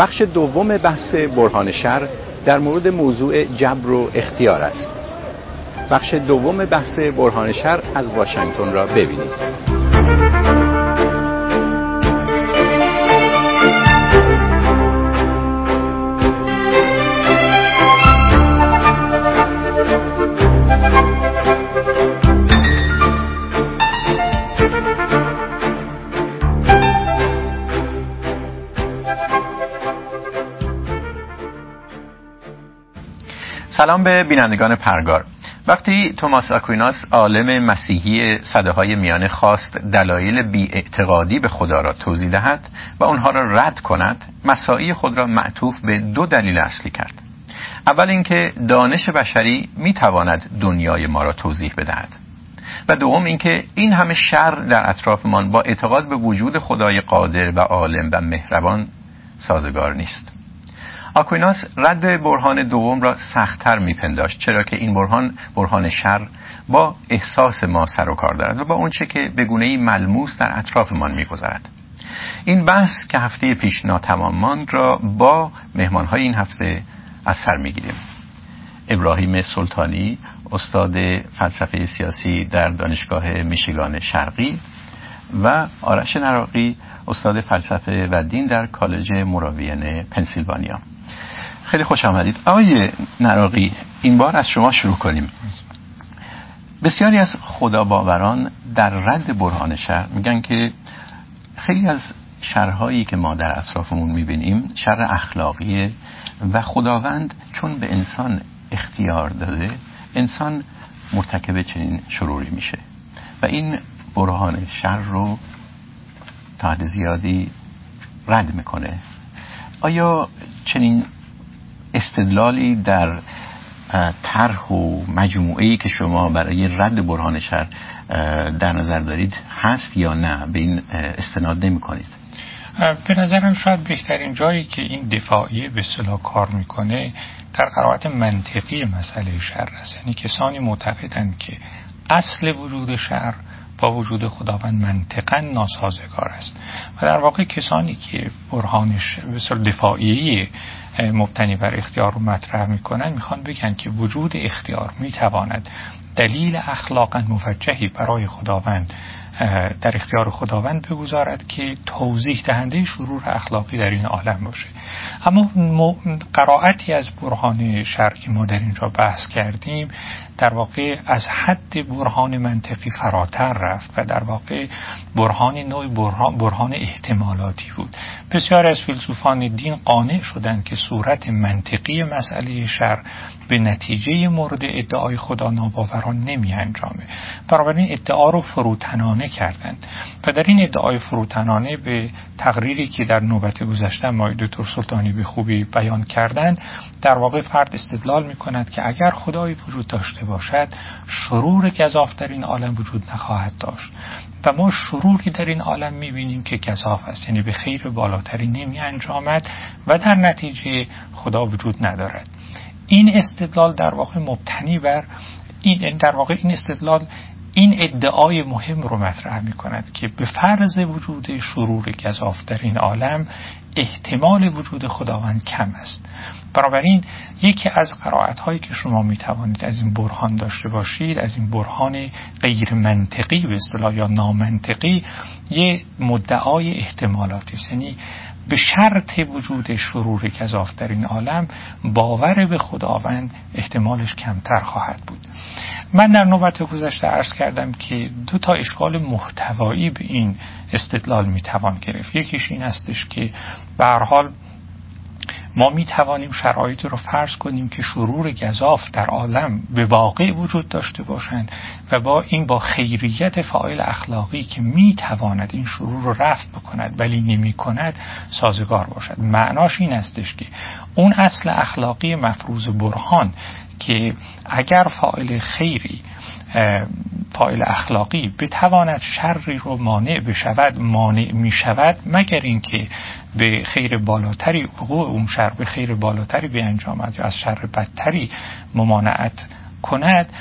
بخش دوم بحث برهان شر در مورد موضوع جبر و اختیار است. بخش دوم بحث برهان شر از واشنگتن را ببینید. سلام به بینندگان پرگار. وقتی توماس آکویناس عالم مسیحی صده های میانه خواست دلایل اعتقادی به خدا را توضیح دهد و آنها را رد کند مساعی خود را معطوف به دو دلیل اصلی کرد. اول اینکه دانش بشری می‌تواند دنیای ما را توضیح بدهد. و دوم اینکه این همه شر در اطرافمان با اعتقاد به وجود خدای قادر و عالم و مهربان سازگار نیست. آکویناس رد برهان دوم را سختتر میپنداشت چرا که این برهان برهان شر با احساس ما سر و کار دارد و با اونچه که به گونه ملموس در اطرافمان میگذرد. این بحث که هفته پیش ناتمام ماند را با مهمانهای این هفته از سر می‌گیریم. ابراهیم سلطانی استاد فلسفه سیاسی در دانشگاه میشیگان شرقی و آرش نراقی استاد فلسفه و دین در کالج مراویان پنسیلوانیا. خیلی خوش آمدید. آقای نراقی این بار از شما شروع کنیم. بسیاری از خدا باوران در رد برهان شر میگن که خیلی از شرهایی که ما در اطرافمون می‌بینیم شر اخلاقیه و خداوند چون به انسان اختیار داده انسان مرتکب چنین شروری میشه. و این برهان شر رو تا زیادی رد می‌کنه. آیا چنین استدلالی در طرح و مجموعه که شما برای رد برهان شر در نظر دارید هست یا نه؟ به این استناد نمی کنید. به نظرم شاید بهترین جایی که این دفاعیه به صلاح کار می‌کنه در قرائت منطقی مسئله شر است. یعنی کسانی معتقدند که اصل وجود شر با وجود خداوند منطقا ناسازگار است. و در واقع کسانی که برهانش به دفاعی مبتنی بر اختیار رو مطرح می‌کنن می‌خوان بگن که وجود اختیار می‌تواند دلیل اخلاقا موجهی برای خداوند در اختیار خداوند بگذارد که توضیح دهنده شرور اخلاقی در این عالم باشه. اما قرائتی از برهان شر که ما در اینجا بحث کردیم. در واقع از حد برهان منطقی فراتر رفت و در واقع برهان نوع برهان, برهان احتمالاتی بود. بسیار از فیلسوفان دین قانع شدند که صورت منطقی مسئله شر به نتیجه مورد ادعای خدا ناباوران نمی انجامه. بنابراین ادعا رو فروتنانه کردند. و در این ادعای فروتنانه به تقریری که در نوبت گذشته مای دکتر سلطانی به خوبی بیان کردند در واقع فرد استدلال می کند که اگر خدایی وجود داشته باشد شرور گذاف در این عالم وجود نخواهد داشت. و ما شروری در این عالم می بینیم که گذاف است یعنی به خیر بالاتری نمی انجامد و در نتیجه خدا وجود ندارد. این استدلال در واقع مبتنی بر این در واقع این استدلال این ادعای مهم رو مطرح می کند که به فرض وجود شرور گذاف در این عالم احتمال وجود خداوند کم است. بنابراین یکی از قرائت هایی که شما می توانید از این برهان داشته باشید از این برهان غیر منطقی به اصطلاح یا نامنطقی یه مدعای احتمالاتی است. یعنی به شرط وجود شرور گذاف در این عالم باور به خداوند احتمالش کمتر خواهد بود. من در نوبت گذشته عرض کردم که دو تا اشکال محتوایی به این استدلال می‌توان گرفت. یکیش این هستش که به حال ما می توانیم شرایط رو فرض کنیم که شرور گذاف در عالم به واقع وجود داشته باشند و با این با خیریت فاعل اخلاقی که می تواند این شرور رو رفت بکند ولی نمی کند سازگار باشد. معناش این استش که اون اصل اخلاقی مفروض برهان که اگر فاعل خیری فایل اخلاقی بتواند شری رو مانع بشود مانع می شود مگر اینکه به خیر بالاتری وقوع اون شر به خیر بالاتری بیانجامد یا از شر بدتری ممانعت کند.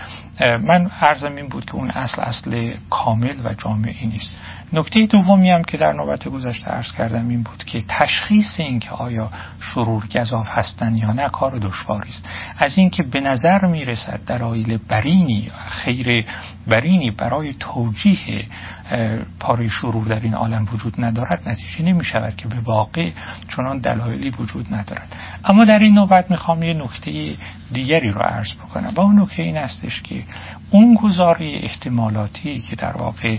من عرضم این بود که اون اصل اصل کامل و جامعی نیست. نکته دومی هم که در نوبت گذشته عرض کردم این بود که تشخیص این که آیا شرور گذاف هستند یا نه کار دشواری است. از اینکه به نظر می‌رسد دلایل برینی خیر برینی برای توجیه پاره شرور در این عالم وجود ندارد نتیجه نمی شود که به واقع چنان دلایلی وجود ندارد. اما در این نوبت می‌خوام یه نکته دیگری رو عرض بکنم. و اون نکته این استش که اون گزاره احتمالاتی که در واقع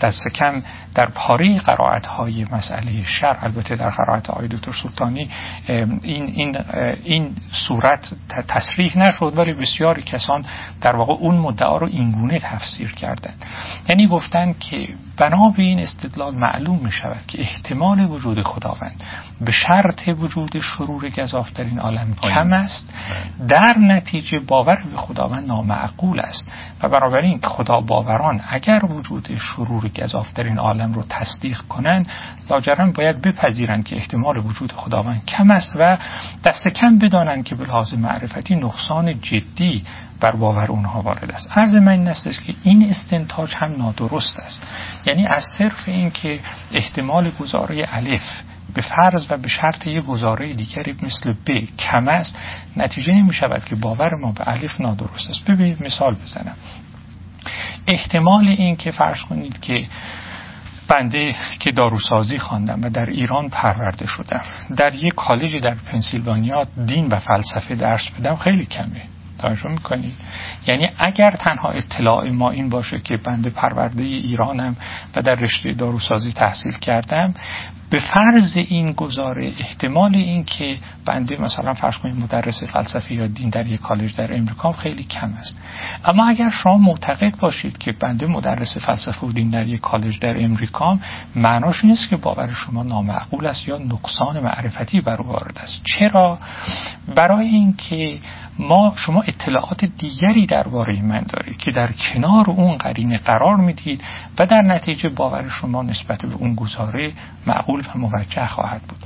دست کم در پاره قرائت های مسئله شر البته در قرائت های دکتر سلطانی این, این, این صورت تصریح نشد ولی بسیاری کسان در واقع اون مدعا رو اینگونه تفسیر کردند. یعنی گفتند که بنا به این استدلال معلوم می شود که احتمال وجود خداوند به شرط وجود شرور گذاف در این عالم کم است. در نتیجه باور به خداوند نامعقول است و بنابراین خدا باوران اگر وجود شرور گذاف در این عالم رو تصدیق کنند لاجرم باید بپذیرند که احتمال وجود خداوند کم است و دست کم بدانند که به لحاظ معرفتی نقصان جدی بر باور اونها وارد است. عرض من این است که این استنتاج هم نادرست است. یعنی از صرف این که احتمال گزاره الف به فرض و به شرط یک گزاره دیگری مثل ب کم است نتیجه نمی شود که باور ما به الف نادرست است. ببینید مثال بزنم. احتمال این که فرض کنید که بنده که داروسازی خواندم و در ایران پرورده شدم در یک کالج در پنسیلوانیا دین و فلسفه درس بدم خیلی کمه. توجه می‌کنید یعنی اگر تنها اطلاع ما این باشه که بنده پرورده ایرانم و در رشته داروسازی تحصیل کردم به فرض این گزاره احتمال این که بنده مثلا فرض کنید مدرس فلسفه یا دین در یک کالج در امریکا خیلی کم است. اما اگر شما معتقد باشید که بنده مدرس فلسفه و دین در یک کالج در امریکا معناش نیست که باور شما نامعقول است یا نقصان معرفتی بر وارد است. چرا؟ برای اینکه ما شما اطلاعات دیگری درباره من دارید که در کنار اون قرینه قرار می‌دید و در نتیجه باور شما نسبت به اون گزاره معقول و موجه خواهد بود.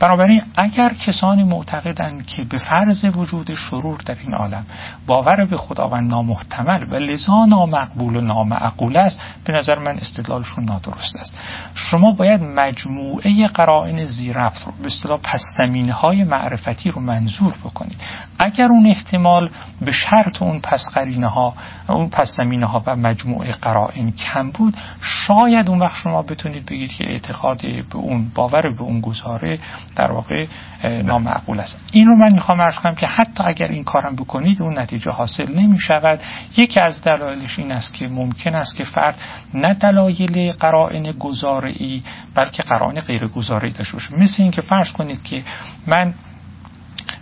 بنابراین اگر کسانی معتقدند که به فرض وجود شرور در این عالم باور به خداوند نامحتمل و لذا نامقبول و نامعقول است به نظر من استدلالشون نادرست است. شما باید مجموعه قرائن زیرفت رو به اصطلاح پس های معرفتی رو منظور بکنید. اگر اون احتمال به شرط اون پس قرینه ها اون پس زمینه ها و مجموعه قرائن کم بود. شاید اون وقت شما بتونید بگید که اعتقاد به اون باور به اون گزاره در واقع نامعقول است. این رو من می‌خوام عرض کنم که حتی اگر این کارم بکنید اون نتیجه حاصل نمی شود یکی از دلایلش این است که ممکن است که فرد نه دلایل قرائن گزاره ای بلکه قرائن غیر گزاره داشته باشه. مثل اینکه فرض کنید که من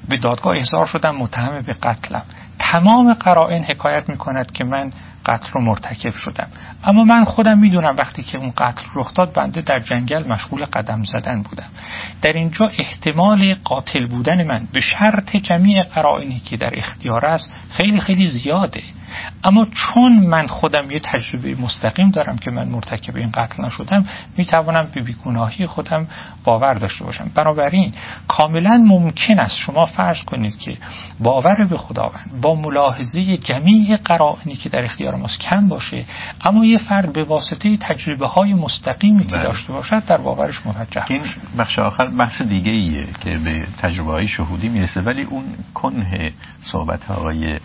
به دادگاه احضار شدم متهم به قتلم. تمام قرائن حکایت می کند که من قتل رو مرتکب شدم. اما من خودم می‌دونم وقتی که اون قتل رخ داد بنده در جنگل مشغول قدم زدن بودم. در اینجا احتمال قاتل بودن من به شرط جمیع قرائنی که در اختیار است خیلی خیلی زیاده. اما چون من خودم یه تجربه مستقیم دارم که من مرتکب این قتل نشدم می‌توانم به بیگناهی خودم باور داشته باشم بنابراین کاملا ممکن است شما فرض کنید که باور به خداوند با ملاحظه جمیع قرائنی که در اختیار ماست کم باشه اما یه فرد به واسطه تجربه های مستقیمی که بله. داشته باشد در باورش موجه این بخش آخر بحث دیگه ایه که به تجربه های شهودی می‌رسه ولی اون کنه صحبت های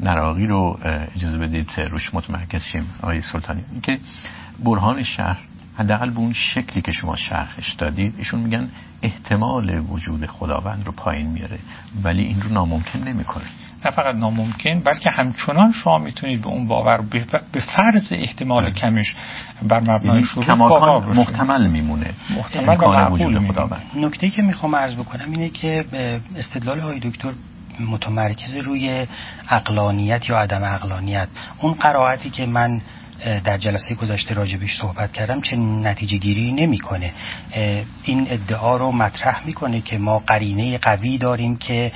نراقی رو اجازه بدید روش متمرکز شیم آقای سلطانی. اینکه برهان شهر حداقل به اون شکلی که شما شرحش دادید ایشون میگن احتمال وجود خداوند رو پایین میاره ولی این رو ناممکن نمی‌کنه. نه فقط ناممکن بلکه همچنان شما می‌تونید به اون باور به فرض احتمال کمش بر مبنای یعنی شروع کماکان محتمل میمونه. محتمل وجود خداوند. نکته که می‌خوام عرض بکنم اینه که استدلال های دکتر متمرکز روی اقلانیت یا عدم اقلانیت اون قرائتی که من در جلسه گذشته راجبش صحبت کردم چه نتیجه گیری نمی‌کنه. این ادعا رو مطرح می‌کنه که ما قرینه قوی داریم که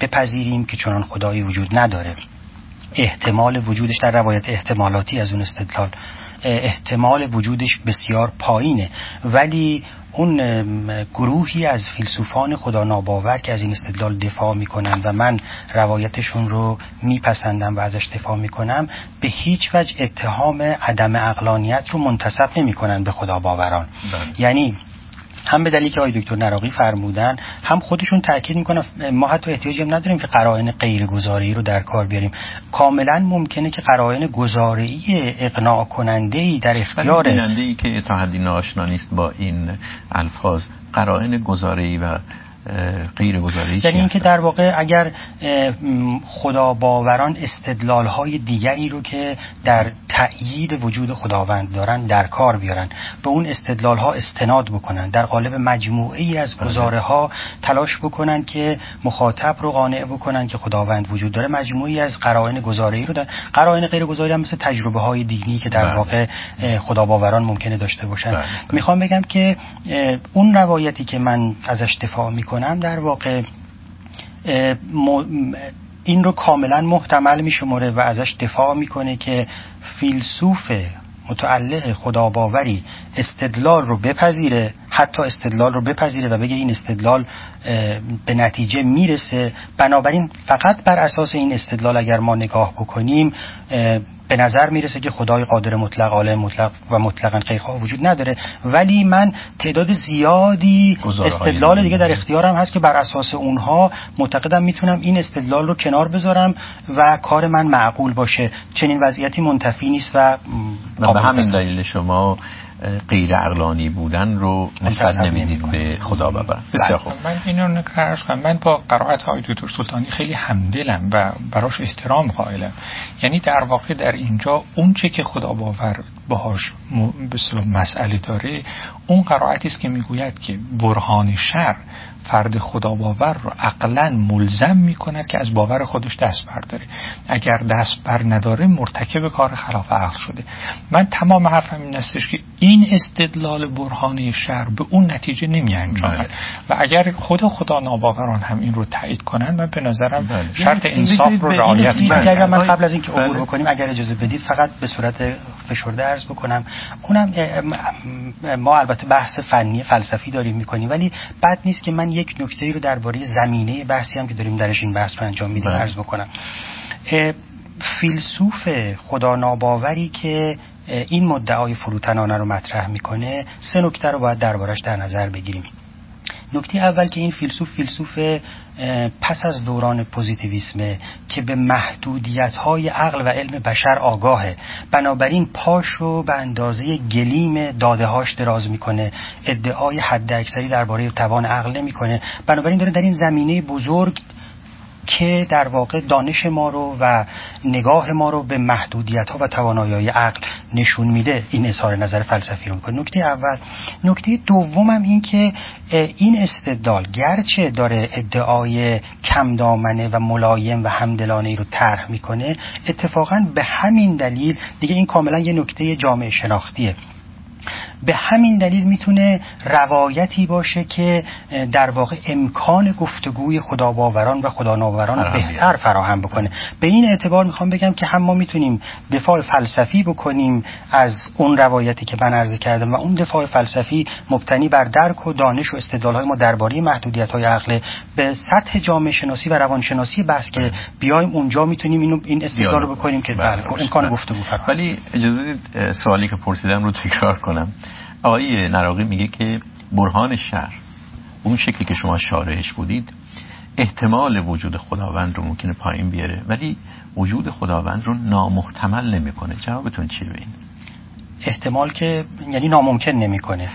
بپذیریم که چنان خدایی وجود نداره. احتمال وجودش در روایت احتمالاتی از اون استدلال احتمال وجودش بسیار پایینه. ولی اون گروهی از فیلسوفان خدا ناباور که از این استدلال دفاع می‌کنن و من روایتشون رو میپسندم و ازش دفاع می‌کنم به هیچ وجه اتهام عدم اقلانیت رو منتصب نمی‌کنن به خدا باوران بله. یعنی هم به دلیلی که آقای دکتر نراقی فرمودن هم خودشون تاکید می‌کنن ما حتی احتیاجی هم نداریم که قرائن غیر گزاری رو در کار بیاریم. کاملا ممکنه که قرائن گزارعی اقناع کننده ای در اختیار ای که تا حدی ناشنا نیست با این الفاظ قرائن گزارعی و غیر گزارش یعنی اینکه در واقع اگر خدا باوران استدلال های دیگری رو که در تأیید وجود خداوند دارن در کار بیارن به اون استدلال ها استناد بکنن در قالب مجموعه ای از بله. گزاره ها تلاش بکنن که مخاطب رو قانع بکنن که خداوند وجود داره مجموعی از قرائن گزاره رو در قرائن غیر گزاری هم مثل تجربه های دینی که در بله. واقع خدا باوران ممکنه داشته باشن بله. می‌خوام بگم که اون روایتی که من ازش دفاع می‌کنم در واقع این رو کاملا محتمل میشمره و ازش دفاع می‌کنه که فیلسوف متعلق خداباوری استدلال رو بپذیره حتی استدلال رو بپذیره و بگه این استدلال به نتیجه می‌رسه. بنابراین فقط بر اساس این استدلال اگر ما نگاه بکنیم به نظر می‌رسه که خدای قادر مطلق عالم مطلق و مطلقا غیرخواه وجود نداره. ولی من تعداد زیادی استدلال دیگه در اختیارم هست که بر اساس اونها معتقدم می‌تونم این استدلال رو کنار بذارم و کار من معقول باشه. چنین وضعیتی منتفی نیست و به همین دلیل شما غیر اقلانی بودن رو نسبت نمی‌دید به خدا ببرن بسیار خوب. من اینو نکرش کنم. من با قرائت های دکتر سلطانی خیلی همدلم و براش احترام قائلم. یعنی در واقع در اینجا اون چه که خدا باور باهاش به مسئله داره اون قرائتی است که می‌گوید که برهان شر فرد خدا باور رو عقلا ملزم می کند که از باور خودش دست برداره اگر دست بر نداره مرتکب کار خلاف عقل شده من تمام حرفم این استش که این استدلال برهانی شر به اون نتیجه نمی انجامد بله. و اگر خود خدا ناباوران هم این رو تایید کنند من به نظرم بله. شرط انصاف رو رعایت اگر من قبل از اینکه عبور بله. بکنیم اگر اجازه بدید فقط به صورت فشرده عرض بکنم. اونم ما البته بحث فنی فلسفی داریم می‌کنیم ولی بد نیست که من یک نکته رو درباره زمینه بحثی هم که داریم درش این بحث رو انجام میدیم عرض بکنم. فیلسوف خدا ناباوری که این مدعای فروتنانه رو مطرح می‌کنه سه نکته رو باید دربارش در نظر بگیریم. نکته اول که این فیلسوف فیلسوف پس از دوران پوزیتیویسمه که به محدودیت های عقل و علم بشر آگاهه. بنابراین پاشو به اندازه گلیم داده هاش دراز می‌کنه. ادعای حد اکثری درباره توان عقل نمی‌کنه. بنابراین داره در این زمینه بزرگ که در واقع دانش ما رو و نگاه ما رو به محدودیت ها و توانایی عقل نشون میده. این اظهار نظر فلسفی رو می‌کنه. نکته اول. نکته دومم این که این استدلال گرچه داره ادعای کم دامنه و ملایم و همدلانه رو طرح می‌کنه اتفاقا به همین دلیل دیگه این کاملا یه نکته جامعه شناختیه. به همین دلیل می‌تونه روایتی باشه که در واقع امکان گفتگوی خدا باوران و خدا ناوران بهتر فراهم بکنه. به این اعتبار می‌خوام بگم که هم ما می‌تونیم دفاع فلسفی بکنیم از اون روایتی که من عرض کردم و اون دفاع فلسفی مبتنی بر درک و دانش و استدلال های ما درباره محدودیت های عقل به سطح جامعه شناسی و روانشناسی بحث که بیایم اونجا می‌تونیم اینو این استدلال رو بکنیم که بله, بله. امکان بله. گفتگو فراهم. ولی اجازه سوالی که پرسیدم رو تکرار کنم. آقای نراقی میگه که برهان شهر اون شکلی که شما شارحش بودید احتمال وجود خداوند رو ممکنه پایین بیاره ولی وجود خداوند رو نامحتمل نمی‌کنه. جوابتون چیه به این؟ احتمال که یعنی ناممکن نمی‌کنه.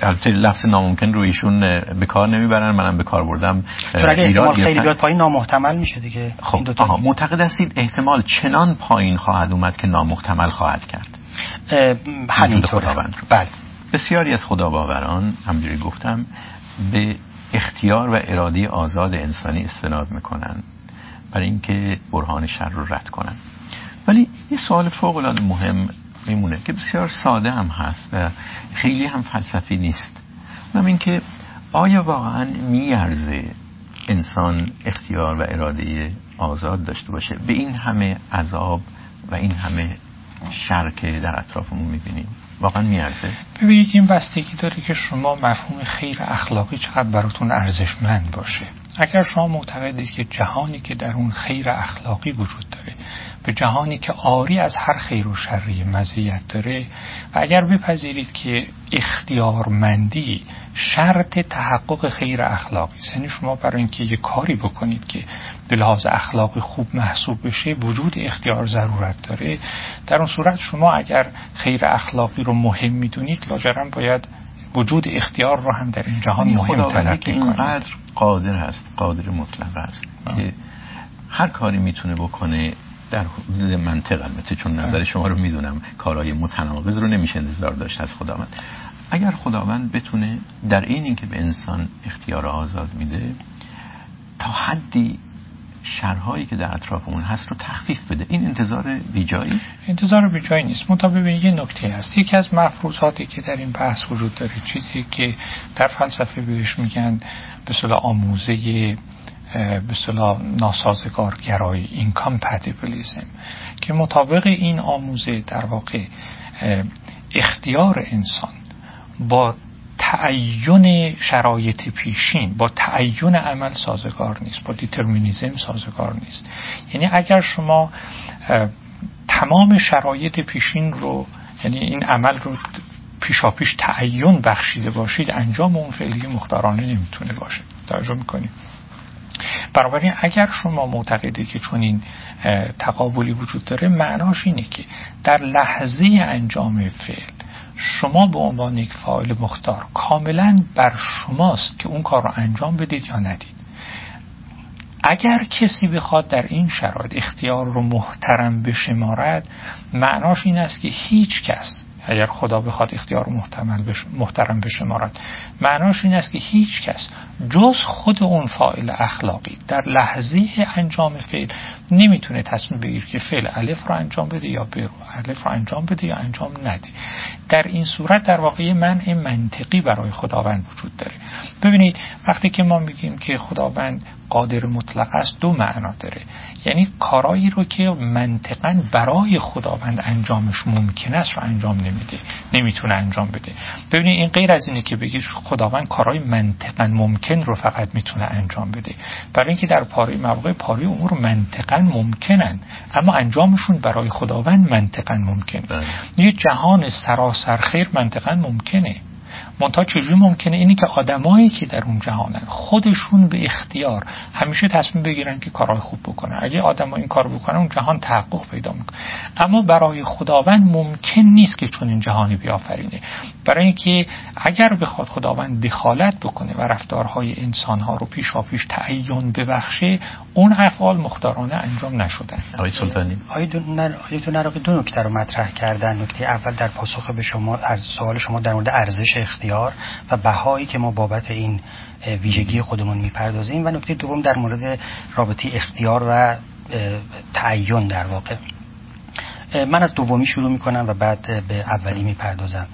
البته لفظ ناممکن رو ایشون به کار نمی‌برن منم به کار بردم. چون اگه احتمال خیلی بیاد پایین نامحتمل میشه دیگه. خب آها معتقد هستید احتمال چنان پایین خواهد اومد که نامحتمل خواهد کرد. همینطوره بله. بسیاری از خدا باوران همجوری گفتم به اختیار و اراده آزاد انسانی استناد می‌کنن برای اینکه برهان شر رو رد کنن ولی یه سوال فوق العاده مهم میمونه که بسیار ساده هم هست و خیلی هم فلسفی نیست. اونم اینکه آیا واقعا میارزه انسان اختیار و اراده آزاد داشته باشه؟ به این همه عذاب و این همه شر که در اطرافمون می‌بینیم. واقعا میارزه. ببینید این بستگی داره که شما مفهوم خیر اخلاقی چقدر براتون ارزشمند باشه. اگر شما معتقدید که جهانی که در اون خیر اخلاقی وجود داره به جهانی که آری از هر خیر و شری مزیت داره و اگر بپذیرید که اختیارمندی شرط تحقق خیر اخلاقی یعنی شما برای اینکه یه کاری بکنید که به لحاظ اخلاقی خوب محسوب بشه وجود اختیار ضرورت داره. در اون صورت شما اگر خیر اخلاقی رو مهم می‌دونید لاجرم باید وجود اختیار رو هم در این جهان یعنی مهم تلقی کنید اینقدر قادر هست قادر مطلق هست که هر کاری می‌تونه بکنه در حدود منطق البته چون نظر شما رو می‌دونم کارهای متناقض رو نمیشه انتظار داشت از خداوند. اگر خداوند بتونه در این اینکه به انسان اختیار آزاد میده تا حدی شرهایی که در اطرافمون هست رو تخفیف بده. این انتظار بیجایی است؟ انتظار بیجایی نیست. منتها ببینید یه نکته هست. یکی از مفروضاتی که در این بحث وجود داره چیزی که در فلسفه بهش میگن به اصطلاح آموزه به اصطلاح ناسازگارگرایی incompatibilism که مطابق این آموزه در واقع اختیار انسان با تعین شرایط پیشین. با تعین عمل سازگار نیست. با determinism سازگار نیست. یعنی اگر شما تمام شرایط پیشین رو یعنی این عمل رو پیشا پیش تعین بخشیده باشید انجام اون فعلی مختارانه نمی‌تونه باشه. توجه می‌کنید بنابراین اگر شما معتقدید که چون این تقابلی وجود داره معناش اینه که در لحظه انجام فعل شما به عنوان یک فاعل مختار کاملا بر شماست که اون کار رو انجام بدید یا ندید. اگر کسی بخواد در این شرایط اختیار رو محترم بشمارد معناش این است که هیچ کس اگر خدا بخواد اختیار محتمل بش... محترم بشمارد معناش این است که هیچ کس جز خود اون فاعل اخلاقی در لحظه انجام فعل نمی‌تونه تصمیم بگیره که فعل الف رو انجام بده یا ب رو الف رو انجام بده یا انجام نده. در این صورت در واقع منع منطقی برای خداوند وجود داره. ببینید وقتی که ما میگیم که خداوند قادر مطلق است. دو معنا داره. یعنی کارایی رو که منطقا برای خداوند انجامش ممکن است رو انجام نمیده. نمی‌تونه انجام بده. ببینید این غیر از اینه که بگی خداوند کارهای منطقا ممکن رو فقط می‌تونه انجام بده. برای اینکه در پاره مواقع پاره امور منطقا ممکنن اما انجامشون برای خداوند منطقا ممکن بله. یه جهان سراسر خیر منطقا ممکنه. منتها چجوری ممکنه اینی که آدمایی که در اون جهانن خودشون به اختیار همیشه تصمیم بگیرن که کارهای خوب بکنن. اگه آدما این کار بکنن اون جهان تحقق پیدا می‌کنه. اما برای خداوند ممکن نیست که چون این جهانی بیافرینه. برای اینکه اگر بخواد خداوند دخالت بکنه و رفتارهای انسانها رو پیش پیش تعین ببخشه اون افعال مختارانه انجام نشدن. آقای سلطانی. آقای دو, دو نکته رو مطرح کردن. نکته اول در پاسخ به شما از سوال شما در مورد ارزش اختیار و بهایی که ما بابت این ویژگی خودمون می‌پردازیم. و نکته دوم در مورد رابطه اختیار و تعین در واقع. من از دومی شروع می‌کنم و بعد به اولی می‌پردازم.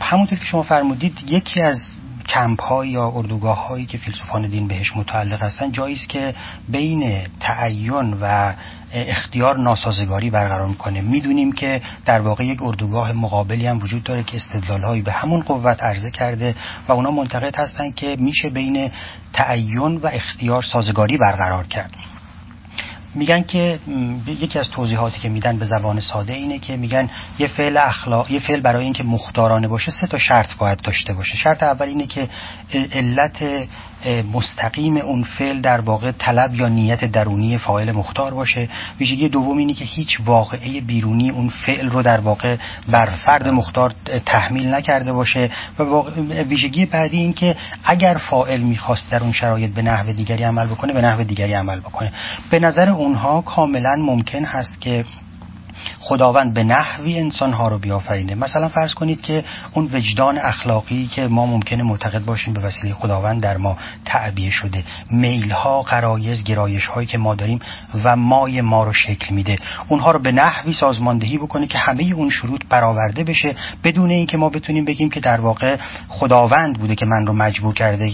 همونطور که شما فرمودید یکی از کمپ های یا اردوگاه هایی که فیلسوفان دین بهش متعلق هستن جایی که بین تعین و اختیار ناسازگاری برقرار می‌کنه. می‌دونیم که در واقع یک اردوگاه مقابلی هم وجود داره که استدلال هایی به همون قوت عرضه کرده و اونا منتقد هستن که میشه بین تعین و اختیار سازگاری برقرار کرد. میگن که یکی از توضیحاتی که میدن به زبان ساده اینه که میگن یه فعل اخلاق یه فعل برای اینکه مختارانه باشه سه تا شرط باید داشته باشه. شرط اول اینه که علت مستقیم اون فعل در واقع طلب یا نیت درونی فاعل مختار باشه. ویژگی دوم اینه که هیچ واقعه بیرونی اون فعل رو در واقع بر فرد مختار تحمیل نکرده باشه و ویژگی بعدی این که اگر فاعل می‌خواست در اون شرایط به نحو دیگری عمل بکنه به نحو دیگری عمل بکنه. به نظر اونها کاملا ممکن هست که خداوند به نحوی انسانها رو بیافرینه مثلا فرض کنید که اون وجدان اخلاقی که ما ممکنه معتقد باشیم به وسیله خداوند در ما تعبیه شده. میل ها قرایز گرایش هایی که ما داریم و مای ما رو شکل میده. اونها رو به نحوی سازماندهی بکنه که همه اون شروط برآورده بشه بدون اینکه ما بتونیم بگیم که در واقع خداوند بوده که من رو مجبور کرده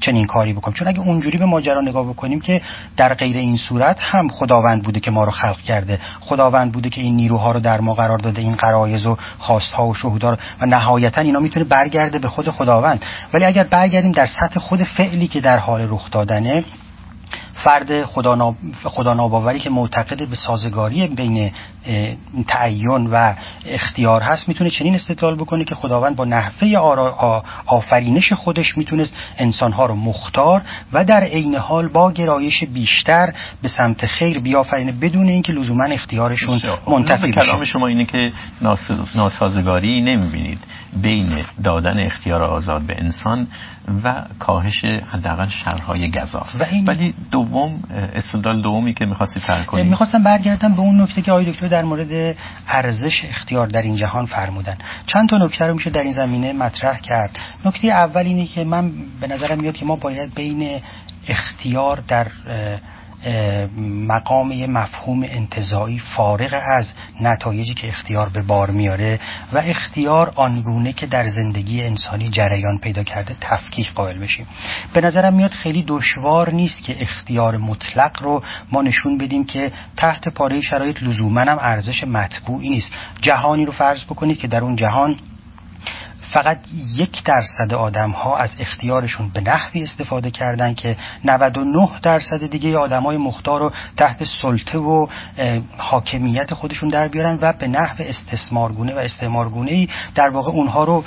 چنین کاری بکنم. چون اگه اونجوری به ماجرا نگاه بکنیم که در غیر این صورت هم خداوند بوده که ما رو خلق کرده. خداوند بوده که این نیروها رو در ما قرار داده این قرایز و خواستها و شهودها و نهایتا اینا می‌تونه برگرده به خود خداوند. ولی اگر برگردیم در سطح خود فعلی که در حال رخ دادنه فرد خدا, ناباوری که معتقد به سازگاری بین تعین و اختیار هست می‌تونه چنین استدلال بکنه که خداوند با نحوه آفرینش خودش می‌تونست انسانها رو مختار و در عین حال با گرایش بیشتر به سمت خیر بیافرینه بدون اینکه لزوما اختیارشون منتفی بشه. کلام شما اینه که ناسازگاری نمی‌بینید. بین دادن اختیار آزاد به انسان و کاهش حداقل شرهای گذاف ولی دوم استدلال دومی که می‌خواستی ترک کنید می‌خواستم برگردم به اون نکته که آقای دکتر در مورد ارزش اختیار در این جهان فرمودن. چند تا نکته رو میشه در این زمینه مطرح کرد. نکته اول اینه که من به نظرم میاد که ما باید بین اختیار در مقام یه مفهوم انتظایی فارغ از نتایجی که اختیار به بار میاره و اختیار آنگونه که در زندگی انسانی جریان پیدا کرده تفکیک قائل بشیم. به نظرم میاد خیلی دشوار نیست که اختیار مطلق رو ما نشون بدیم که تحت پاره شرایط لزوما هم ارزش مطبوعی نیست. جهانی رو فرض بکنید که در اون جهان فقط یک درصد آدم ها از اختیارشون به نحوی استفاده کردن که 99 درصد دیگه آدم های مختار رو تحت سلطه و حاکمیت خودشون در بیارن و به نحو استثمارگونه و استعمارگونه در واقع اونها رو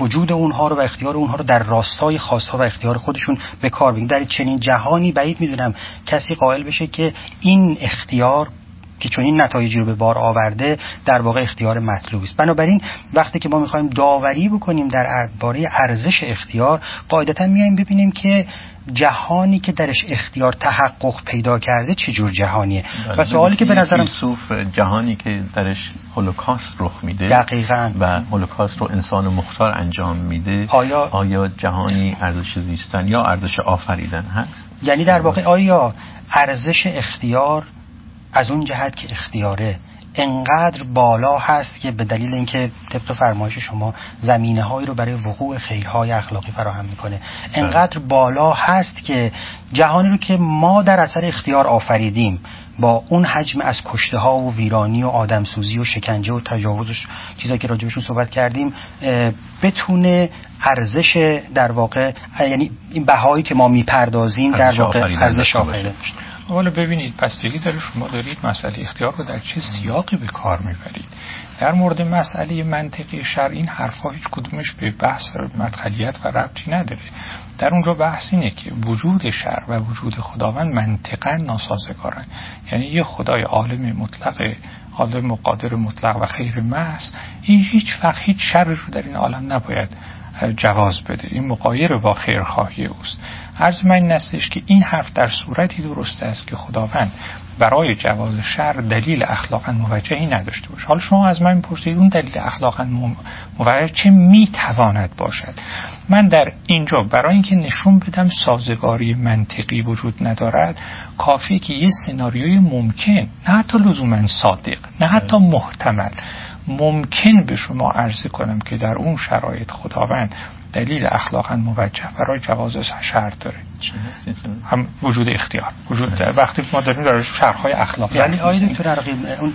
وجود اونها رو و اختیار اونها رو در راستای خواستها و اختیار خودشون به کار بگیرن. در چنین جهانی بعید می‌دونم کسی قائل بشه که این اختیار که چون این نتایجی رو به بار آورده در واقع اختیار مطلوب است. بنابراین وقتی که ما می‌خوایم داوری بکنیم در باره ارزش اختیار قاعدتا میایم ببینیم که جهانی که درش اختیار تحقق پیدا کرده چه جور جهانیه. و سوالی که به نظرم فیلسوف جهانی که درش هولوکاست رخ میده دقیقاً. و هولوکاست رو انسان مختار انجام میده آیا آیا جهانی ارزش زیستن یا ارزش آفریدن هست؟ یعنی در واقع آیا ارزش اختیار از اون جهت که اختیاره انقدر بالا هست که به دلیل اینکه طبق فرمایش شما زمینه هایی رو برای وقوع خیرهای اخلاقی فراهم می‌کنه انقدر بالا هست که جهانی رو که ما در اثر اختیار آفریدیم با اون حجم از کشته ها و ویرانی و آدمسوزی و شکنجه و تجاوزش چیزایی که راجبشون صحبت کردیم بتونه ارزش در واقع یعنی این بهایی که ما می‌پردازیم در واقع ارزش آفریده حالا ببینید بستگی داره شما دارید مسئله اختیار رو در چه سیاقی به کار می‌برید. در مورد مسئله منطقی شر این حرفها هیچ کدومش به بحث مدخلیت و ربطی نداره. در اونجا بحث اینه که وجود شر و وجود خداوند منطقا ناسازگارن. یعنی یه خدای عالم مطلق عالم قادر مطلق و خیر محض این هیچ وقت هیچ شر رو در این عالم نباید جواز بده. این مقایر با خیرخواهی اوست. عرض من این استش که این حرف در صورتی درست است که خداوند برای جواز شر دلیل اخلاقا موجهی نداشته باشه. حالا شما از من می‌پرسید اون دلیل اخلاقا موجه چه می‌تواند باشد؟ من در اینجا برای اینکه نشون بدم سازگاری منطقی وجود ندارد کافی که یه سناریوی ممکن نه حتی لزوما صادق نه حتی محتمل ممکن به شما عرضه کنم که در اون شرایط خداوند دلیل اخلاقا موجه برای جواز شرط داره. هم وجود اختیار وجود وقتی ما داریم در شرحهای اخلاقی ولی آقای دکتر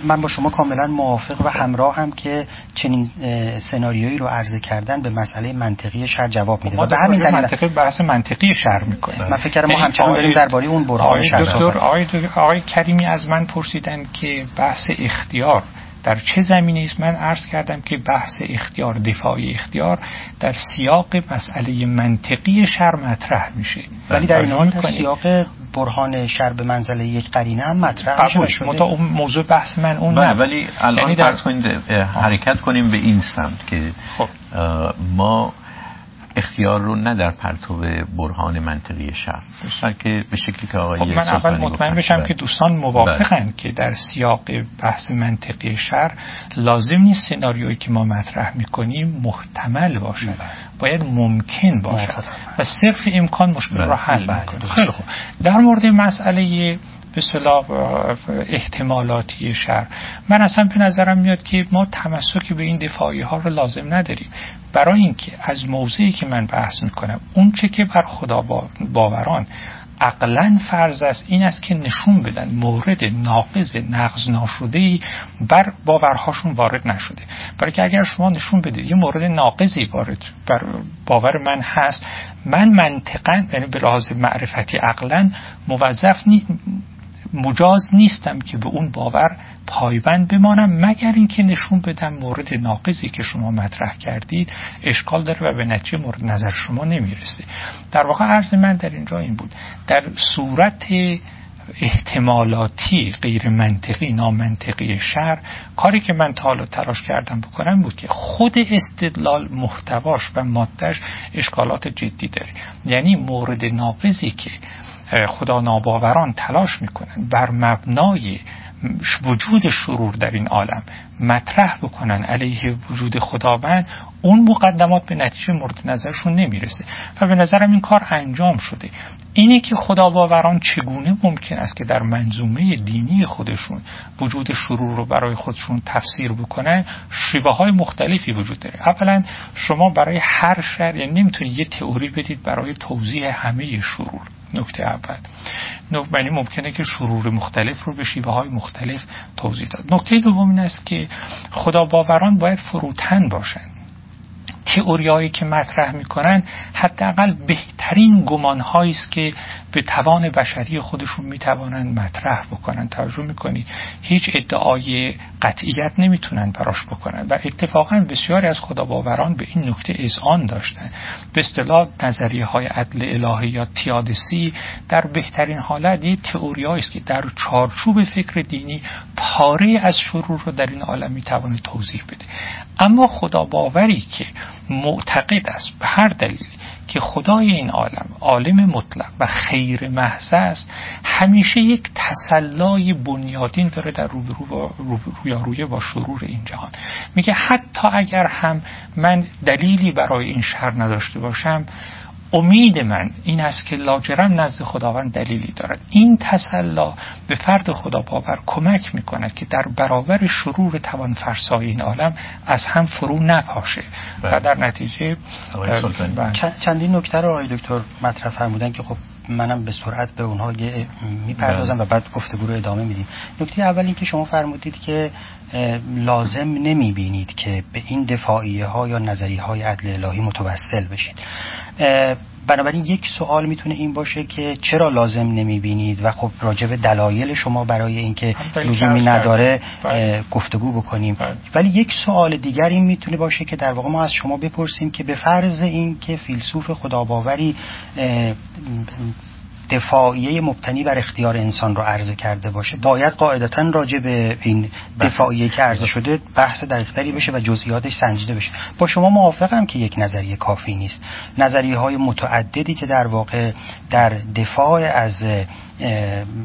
من با شما کاملا موافق و همراه هم که چنین سناریویی رو عرضه کردن به مسئله منطقی شر جواب میده. و به همین دلیل منطقی بحث منطقی شر می‌کنه من فکر ما همچنان داریم درباره اون برهان شر دکتر آقای کریمی از من پرسیدن که بحث اختیار در چه زمینه است؟ من عرض کردم که بحث اختیار دفاعی اختیار در سیاق مسئله منطقی شر مطرح میشه. ولی در این حال در سیاق برهان شر به منزله یک قرینه هم مطرح میشه متا اون موضوع بحث من اون بله ولی الان یعنی در... کنید حرکت کنیم به این سمت که خب. ما اختیار رو نه در پرتو برهان منطقی شر بلکه به شکلی که آقای خب من اول مطمئن بشم که دوستان موافقند بله. که در سیاق بحث منطقی شر لازم نیست سناریویی که ما مطرح می‌کنیم محتمل باشد بله. باید ممکن باشد و صرف امکان مشکل را حل بله. می‌کنه خیلی خوب. در مورد مسئله به صلاح احتمالاتی شر. من اصلا به نظرم میاد که ما تمسکی به این دفاعی ها رو لازم نداریم. برای اینکه از موضعی که من بحث می‌کنم اون چه که بر خدا باوران عقلا فرض است این است که نشون بدن مورد ناقض نقض ناشده بر باورهاشون وارد نشده. برای که اگر شما نشون بدید یه مورد ناقضی وارد بر باور من هست من منطقا یعنی به لحاظ معرفتی عقلا موظف نی مجاز نیستم که به اون باور پایبند بمانم مگر اینکه نشون بدم مورد ناقضی که شما مطرح کردید اشکال داره و به نتیجه مورد نظر شما نمی‌رسه. در واقع عرض من در اینجا این بود. در صورت احتمالاتی غیر منطقی نامنطقی شر کاری که من تا حالا تلاش کردم بکنم بود که خود استدلال محتواش و مادهش اشکالات جدی داره. یعنی مورد ناقضی که خدا ناباوران تلاش می‌کنن بر مبنای وجود شرور در این عالم مطرح بکنن علیه وجود خداوند. اون مقدمات به نتیجه مورد نظرشون نمی‌رسه و به نظرم این کار انجام شده. اینه که خدا باوران چگونه ممکن است که در منظومه دینی خودشون وجود شرور رو برای خودشون تفسیر بکنن؟ شیوه های مختلفی وجود داره. اولا شما برای هر شر یعنی نمی‌تونید یه تئوری بدید برای توضیح همه شرور. نکته اول. یعنی ممکنه که شرور مختلف رو به شیوه های مختلف توضیح داد. نکته دوم این است که خدا باوران باید فروتن باشند. تئوریایی که مطرح می‌کنن حداقل بهترین گمان است که به توان بشری خودشون می‌توانند مطرح بکنن توجه می‌کنی؟ هیچ ادعای قطعیت نمی‌تونن براش بکنن و اتفاقا بسیاری از خداباوران به این نکته اذعان داشتن. به اصطلاح نظریه های عدل الهی یا تیادسی در بهترین حالت یه تئوریایی است که در چارچوب فکر دینی پاره از شرور رو در این عالم می‌توانه توضیح بده. اما خدا باوری که معتقد است به هر دلیلی که خدای این عالم عالم مطلق و خیر محض است همیشه یک تسلای بنیادین داره در روبرو رویارویه با شرور این جهان. میگه حتی اگر هم من دلیلی برای این شر نداشته باشم امید من این است که لاجرم نزد خداوند دلیلی دارد. این تسلا به فرد خدا باور کمک می کند که در برابر شرور توان فرسای این عالم از هم فرو نپاشه. و بله. در نتیجه بله. چندین نکته رو آقای دکتر مطرح فرمودن که خب منم به سرعت به اونها می‌پردازم و بعد گفتگو رو ادامه میدیم. نکته اول این که شما فرمودید که لازم نمی‌بینید که به این دفاعیه ها یا نظریه های عدل الهی متوسل بشید بنابراین یک سوال می‌تونه این باشه که چرا لازم نمی‌بینید و خب راجب دلایل شما برای اینکه لزومی نداره بله. گفتگو بکنیم بله. ولی یک سوال دیگر این می‌تونه باشه که در واقع ما از شما بپرسیم که به فرض اینکه فیلسوف خداباوری دفاعیه مبتنی بر اختیار انسان رو عرضه کرده باشه. باید قاعدتا راجع به این دفاعیه که عرضه شده بحث دقیقتری بشه و جزئیاتش سنجیده بشه. با شما موافقم که یک نظریه کافی نیست. نظریه های متعددی که در واقع در دفاع از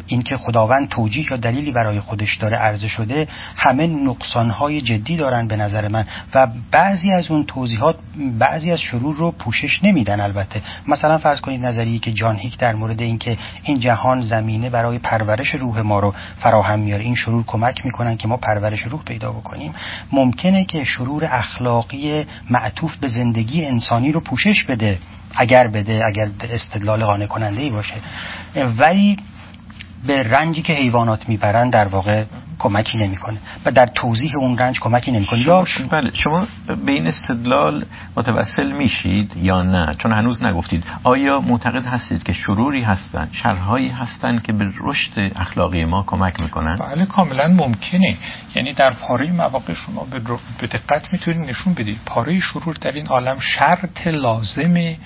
اینکه خداوند توجیه یا دلیلی برای خودش داره عرضه شده همه نقصانهای جدی دارن به نظر من و بعضی از اون توضیحات بعضی از شرور رو پوشش نمیدن البته. مثلا فرض کنید نظریه که جان هیک در مورد اینکه این جهان زمینه برای پرورش روح ما رو فراهم میاره این شرور کمک می‌کنن که ما پرورش روح پیدا بکنیم. ممکنه که شرور اخلاقی معطوف به زندگی انسانی رو پوشش بده اگر بده اگر استدلال قانع کننده ای باشه. ولی به رنجی که حیوانات می‌برن در واقع کمکی نمی‌کنه و در توضیح اون رنج کمکی نمی‌کنه. یا بله شما به این استدلال متوسل میشید یا نه؟ چون هنوز نگفتید. آیا معتقد هستید که شروری هستند شرهایی هستند که به رشد اخلاقی ما کمک می‌کنن؟ بله کاملا ممکنه. یعنی در پاره مواقع شما به دقت می‌تونید نشون بدید. پاره شرور در این عالم شرط لازمه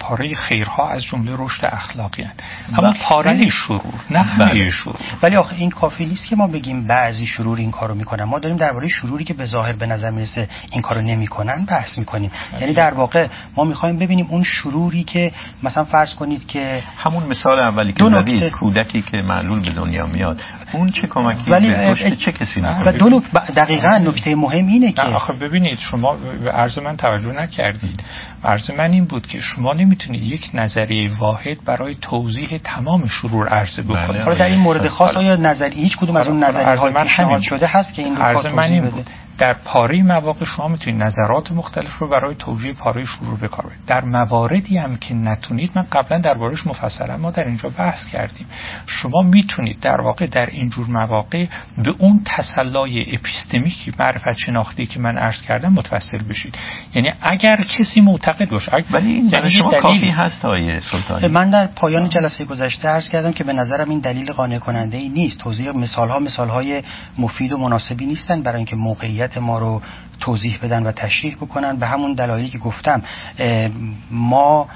پاره خیرها از جمله رشد اخلاقی هست. اما بله. پاره شرور نه همه بله. شرور. ولی آخه این کافی نیست که ما بگیم بعضی شرور این کارو می‌کنن. ما داریم درباره شروری که به ظاهر به نظر می‌رسه این کارو نمی‌کنن بحث می‌کنیم. بله. یعنی در واقع ما می‌خوایم ببینیم اون شروری که مثلا فرض کنید که همون مثال اولی که زدید کودکی که معلول به دنیا میاد اون چه کمکی ولی به چه کسی و دو نک... دقیقا نکته مهم اینه که آخه ببینید شما به عرض من توجه نکردید. عرض من این بود که شما نمی‌تونید یک نظریه واحد برای توضیح تمام شرور عرضه بکنید. حالا در این مورد خاص آیا نظری هیچ کدوم از اون نظریه های پیشنهاد شده هست که این من این بود. در پاره مواقع شما می‌تونید نظرات مختلف رو برای توجیه پاره شروع بکار در مواردی هم که نتونید من قبلا دربارش مفصلا ما در اینجا بحث کردیم. شما می‌تونید در واقع در اینجور مواقع به اون تسلای اپیستمیکی معرفت شناختی که من عرض کردم متوسل بشید. یعنی اگر کسی معتقد باشه ولی این یعنی شما دلیل... کافی هست آیه سلطانی. من در پایان جلسه گذشته عرض کردم که به نظرم این دلیل قانع کننده ای نیست. توضیح مثال ها مثال های مفید و مناسبی نیستن برای اینکه موقعیت ما رو توضیح بدن و تشریح بکنن. به همون دلایلی که گفتم ما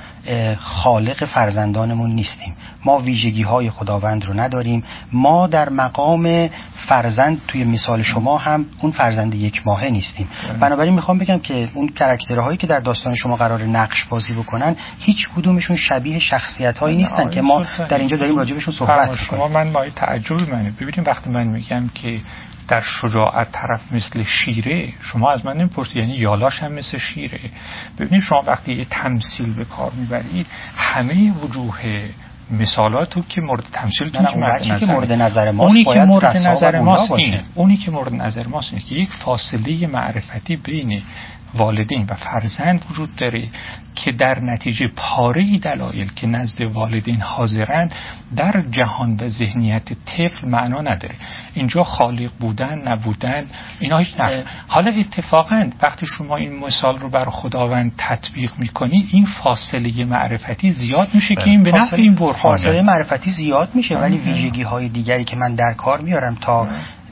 خالق فرزندانمون نیستیم. ما ویژگی های خداوند رو نداریم. ما در مقام فرزند توی مثال شما هم اون فرزند یک ماهه نیستیم. بنابراین می‌خوام بگم که اون کرکترهایی که در داستان شما قرار نقش بازی بکنن هیچ کدومشون شبیه شخصیت هایی نیستن که ما در اینجا داریم راجبشون صحبت شما من با تعجب منه ببینید وقتی من میگم که در شجاعت طرف مثل شیره شما از من نمی‌پرسید یعنی یالاش هم مثل شیره. ببینید شما وقتی یه تمثیل به کار می‌برید همه وجوه مثالاتو که مورد تمثیل که مورد نظر, مورد نظر ماست اونی که مورد نظر ماست اینه اونی که مورد نظر ماست که یک فاصله معرفتی بین والدین و فرزند وجود داره که در نتیجه پاره دلایل که نزد والدین حاضرند در جهان و ذهنیت طفل معنا نداره. اینجا خالق بودن نبودن اینا هیچ نه حالا اتفاقا وقتی شما این مثال رو بر خداوند تطبیق می‌کنید این فاصله معرفتی زیاد میشه که این به نفع این برهانه فاصله معرفتی زیاد میشه ولی ویژگی های دیگری که من در کار میارم تا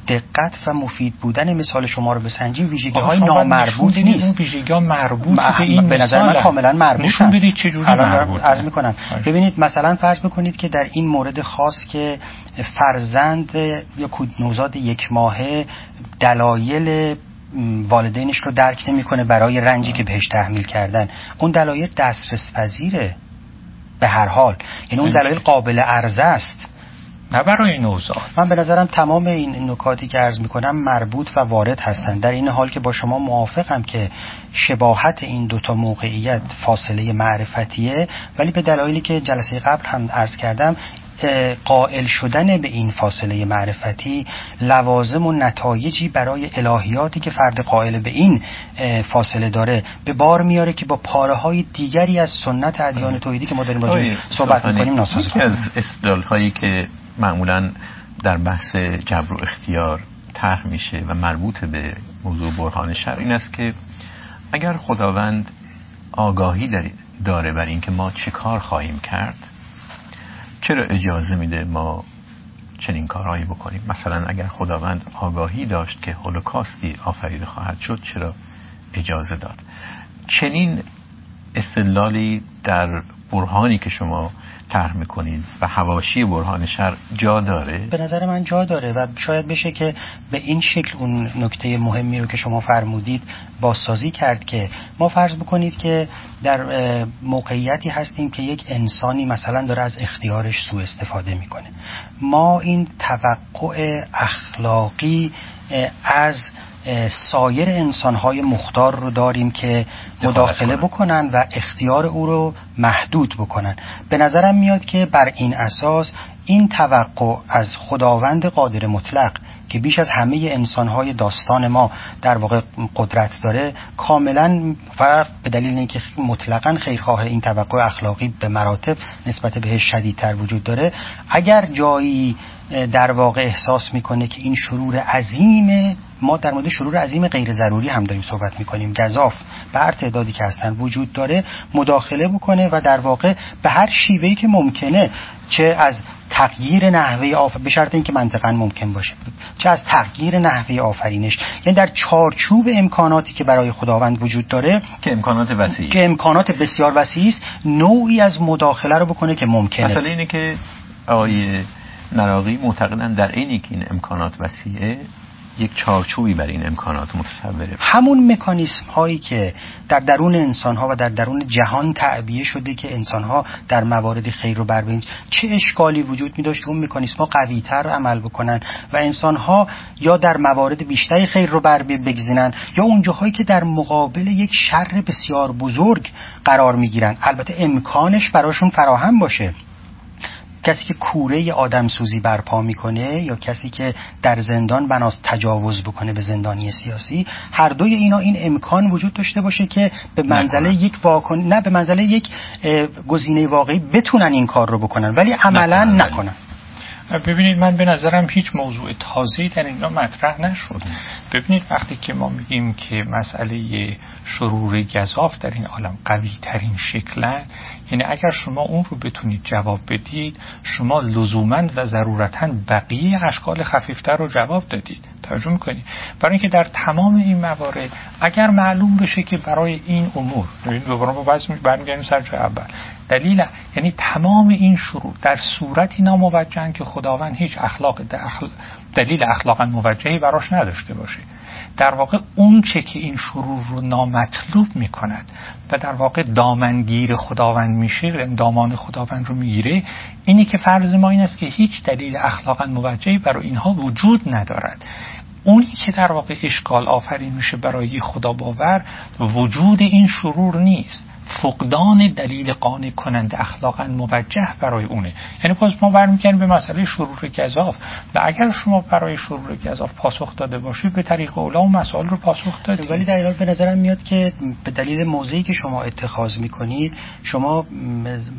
دقت و مفید بودن مثال شما رو بسنجیم ویژگی های نامربوط نیست. اون ویژگی ها مربوط به این به نظر من کاملا مربوط نشون بدید چه جوری مربوط عرض می‌کنم. ببینید مثلا فرض بکنید که در این مورد خاص که فرزند یا نوزاد یک ماهه دلایل والدینش رو درک نمی‌کنه برای رنجی که بهش تحمیل کردن. اون دلایل دسترس پذیره به هر حال. یعنی اون دلایل قابل عرضه است. نه برای نوزاد من به نظرم تمام این نکاتی که عرض می‌کنم مربوط و وارد هستند در این حال که با شما موافقم که شباهت این دوتا موقعیت فاصله معرفتیه ولی به دلایلی که جلسه قبل هم عرض کردم قائل شدن به این فاصله معرفتی لوازم و نتایجی برای الهیاتی که فرد قائل به این فاصله داره به بار میاره که با پاره های دیگری از سنت ادیان توحیدی که ما داریم راجع صحبت می‌کنیم ناسازگار از استدلال هایی که معمولا در بحث جبر و اختیار طرح میشه و مربوط به موضوع برهان شر این است که اگر خداوند آگاهی داره بر اینکه ما چه کار خواهیم کرد چرا اجازه میده ما چنین کارهایی بکنیم؟ مثلا اگر خداوند آگاهی داشت که هولوکاستی آفریده خواهد شد چرا اجازه داد؟ چنین استدلالی در برهانی که شما طرح می‌کنید و حواشی برهان شر جا داره؟ به نظر من جا داره و شاید بشه که به این شکل اون نکته مهمی رو که شما فرمودید بازسازی کرد که ما فرض بکنید که در موقعیتی هستیم که یک انسانی مثلا داره از اختیارش سوء استفاده می‌کنه. ما این توقع اخلاقی از سایر انسانهای مختار رو داریم که مداخله بکنن و اختیار او رو محدود بکنن. به نظرم میاد که بر این اساس این توقع از خداوند قادر مطلق که بیش از همه انسانهای داستان ما در واقع قدرت داره کاملا و به دلیل اینکه مطلقا خیرخواه این توقع اخلاقی به مراتب نسبت بهش شدیدتر وجود داره اگر جایی در واقع احساس می‌کنه که این شرور عظیم ما در مورد شرور عظیم غیر ضروری هم داریم صحبت می‌کنیم. گذاف به هر تعدادی که هستن وجود داره مداخله بکنه و در واقع به هر شیوهی که ممکنه چه از تغییر نحوه آف به شرط اینکه منطقا ممکن باشه چه از تغییر نحوه آفرینش. یعنی در چارچوب امکاناتی که برای خداوند وجود داره که امکانات وسیع که امکانات بسیار وسیع است نوعی از مداخله رو بکنه که ممکنه. مثلا اینه که آقای نراقی معتقدن در اینی که این امکانات وسیعه. یک چارچوبی بر این امکانات متصوره. همون مکانیسم هایی که در درون انسان ها و در درون جهان تعبیه شده که انسان ها در موارد خیر رو بر چه اشکالی وجود می داشت اون مکانیسم ها قوی تر عمل بکنن و انسان ها یا در موارد بیشتری خیر رو بر بگزینن یا اون جاهایی که در مقابل یک شر بسیار بزرگ قرار می گیرن البته امکانش براشون فراهم باشه. کسی که کوره آدم سوزی برپا می‌کنه یا کسی که در زندان بناس تجاوز بکنه به زندانی سیاسی هر دوی اینا این امکان وجود داشته باشه که به منزله یک واکن نه به منزله یک گزینه واقعی بتونن این کار رو بکنن ولی عملا نکنن. ببینید من به نظرم هیچ موضوع تازه‌ای در اینجا مطرح نشد. ببینید وقتی که ما میگیم که مسئله شرور گذاف در این عالم قوی ترین شکلن یعنی اگر شما اون رو بتونید جواب بدید شما لزوما و ضرورتا بقیه اشکال خفیفتر رو جواب دادید. توجه می‌کنید؟ برای اینکه در تمام این موارد اگر معلوم بشه که برای این امور دوباره با بس برمیگردیم سر اول. دلیل یعنی تمام این شروع در صورتی ناموجهن که خداوند هیچ اخلاق دلیل اخلاقا موجهی براش نداشته باشه. در واقع اون چه که این شروع رو نامطلوب می کند و در واقع دامنگیر خداوند میشه دامان خداوند رو می‌گیره اینی که فرض ما این است که هیچ دلیل اخلاقا موجهی برای اینها وجود ندارد. اونی که در واقع اشکال آفرین میشه برای خدا باور وجود این شرور نیست. فقدان دلیل قانع کننده اخلاقا موجه برای اونه. یعنی باز ما برمیگردیم به مسئله شرور گذاف و اگر شما برای شرور گذاف پاسخ داده باشید به طریق اولا و مسائل رو پاسخ دادید. ولی در به نظرم میاد که به دلیل موضعی که شما اتخاذ می‌کنید شما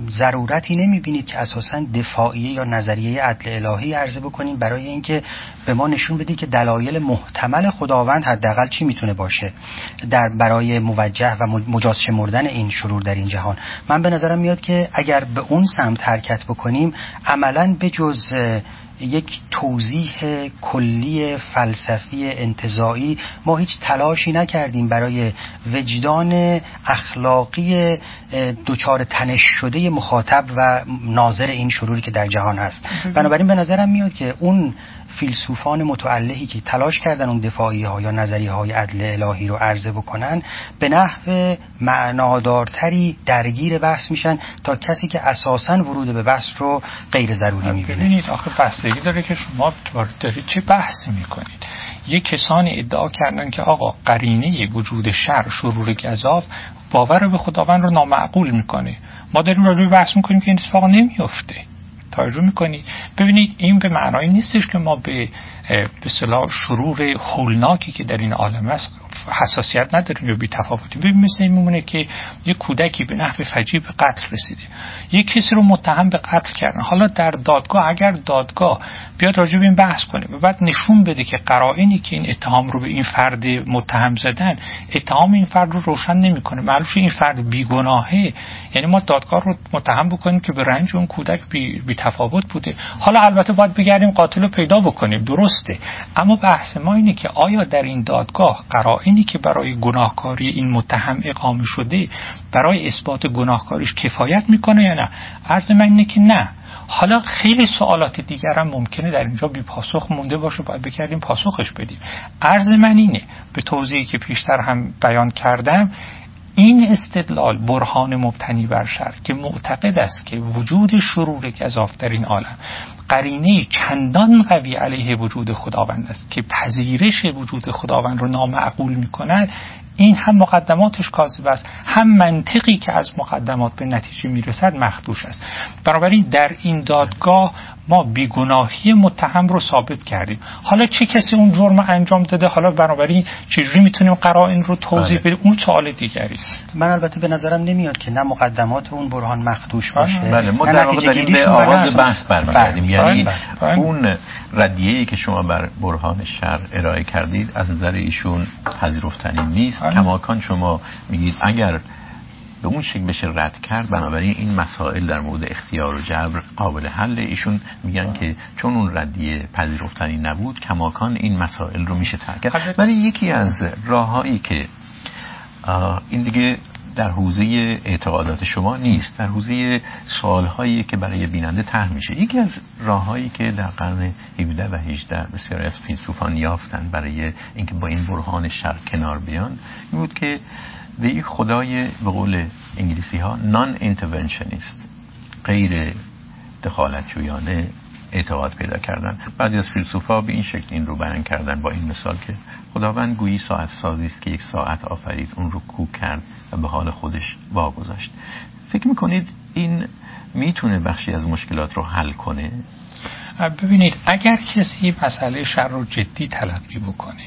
ضرورتی نمی‌بینید که اساسا دفاعیه یا نظریه عدل الهی عرضه بکنید برای اینکه به ما نشون بدید که دلایل محتمل خداوند حداقل چی می‌تونه باشه. در برای موجه و مجاز شمردن این شرور در این جهان. من به نظرم میاد که اگر به اون سمت حرکت بکنیم عملا به جز یک توضیح کلی فلسفی انتظایی ما هیچ تلاشی نکردیم برای وجدان اخلاقی دچار تنش شده مخاطب و ناظر این شروری که در جهان هست. بنابراین به نظرم میاد که اون فیلسوفان متعلهی که تلاش کردن اون دفاعی ها یا نظری های عدل الهی رو عرضه بکنن به نحو معنادارتری درگیر بحث میشن تا کسی که اساسا ورود به بحث رو غیر ضروری می‌بینه. ببینید آخه بستگی داره که شما دارید چه بحثی می‌کنید. یه کسانی ادعا کردن که آقا قرینه وجود شر شرور گذاف باور به خداوند رو نامعقول می‌کنه. ما داریم راجع بحث می‌کنیم که این اتفاق نمیفته توجه می‌کنید ببینید این به معنای نیستش که ما به به شرور هولناکی که در این عالم است حساسیت نداریم یا بی تفاوتیم ببین مثل این میمونه که یه کودکی به نحو فجیب به قتل رسیده. یه کسی رو متهم به قتل کردن. حالا در دادگاه اگر دادگاه بیاد راجع به این بحث کنه و بعد نشون بده که قرائنی که این اتهام رو به این فرد متهم زدن اتهام این فرد رو روشن نمی‌کنه. معلومه این فرد بیگناهه. یعنی ما دادگاه رو متهم بکنیم که به رنج اون کودک بی, بی تفاوت بوده. حالا البته باید بگردیم قاتل رو پیدا بکنیم. درسته اما بحث ما اینه که آیا در این دادگاه قرائنی که برای گناهکاری این متهم اقامه شده برای اثبات گناهکاریش کفایت می‌کنه یا نه؟ عرض من اینه که نه. حالا خیلی سوالات دیگر هم ممکنه در اینجا بی پاسخ مونده باشه باید بکردیم پاسخش بدیم. عرض من اینه به توضیحی که پیشتر هم بیان کردم این استدلال برهان مبتنی بر شر که معتقد است که وجود شرور گذاف در این عالم. قرینه چندان قوی علیه وجود خداوند است که پذیرش وجود خداوند رو نامعقول می کند این هم مقدماتش کاذب است. هم منطقی که از مقدمات به نتیجه می‌رسد مخدوش است. بنابراین در این دادگاه ما بیگناهی متهم رو ثابت کردیم. حالا چه کسی اون جرم انجام داده؟ حالا بنابراین چجوری می‌تونیم قرائن رو توضیح بله. بدیم؟ اون سوال دیگری است. من البته به نظرم نمیاد که نه مقدمات اون برهان مخدوش باشه بله ما در واقع داریم به آغاز بحث برمیگردیم. بله. یعنی بله. اون ردیه ای که شما بر برهان شر ارائه کردید از نظر ایشون پذیرفتنی نیست. کماکان شما میگید اگر به اون شکل بشه رد کرد بنابراین این مسائل در مورد اختیار و جبر قابل حل ایشون میگن که چون اون ردیه پذیرفتنی نبود کماکان این مسائل رو میشه ترک کرد. ولی یکی از راههایی که این دیگه در حوزه اعتقادات شما نیست در حوزه سوالهایی که برای بیننده طرح میشه. یکی از راههایی که در قرن 17 و 18 بسیاری از فیلسوفان یافتن برای اینکه با این برهان شر کنار بیان این بود که به یک خدای به قول انگلیسی ها نان انترونشنیست غیر دخالت جویانه اعتقاد پیدا کردن. بعضی از فیلسوفا به این شکل این رو بیان کردن با این مثال که خداوند گویی ساعت سازی است که یک ساعت آفرید اون رو کوک کرد و به حال خودش واگذاشت. فکر می‌کنید این می‌تونه بخشی از مشکلات رو حل کنه؟ ببینید اگر کسی مسئله شر رو جدی تلقی بکنه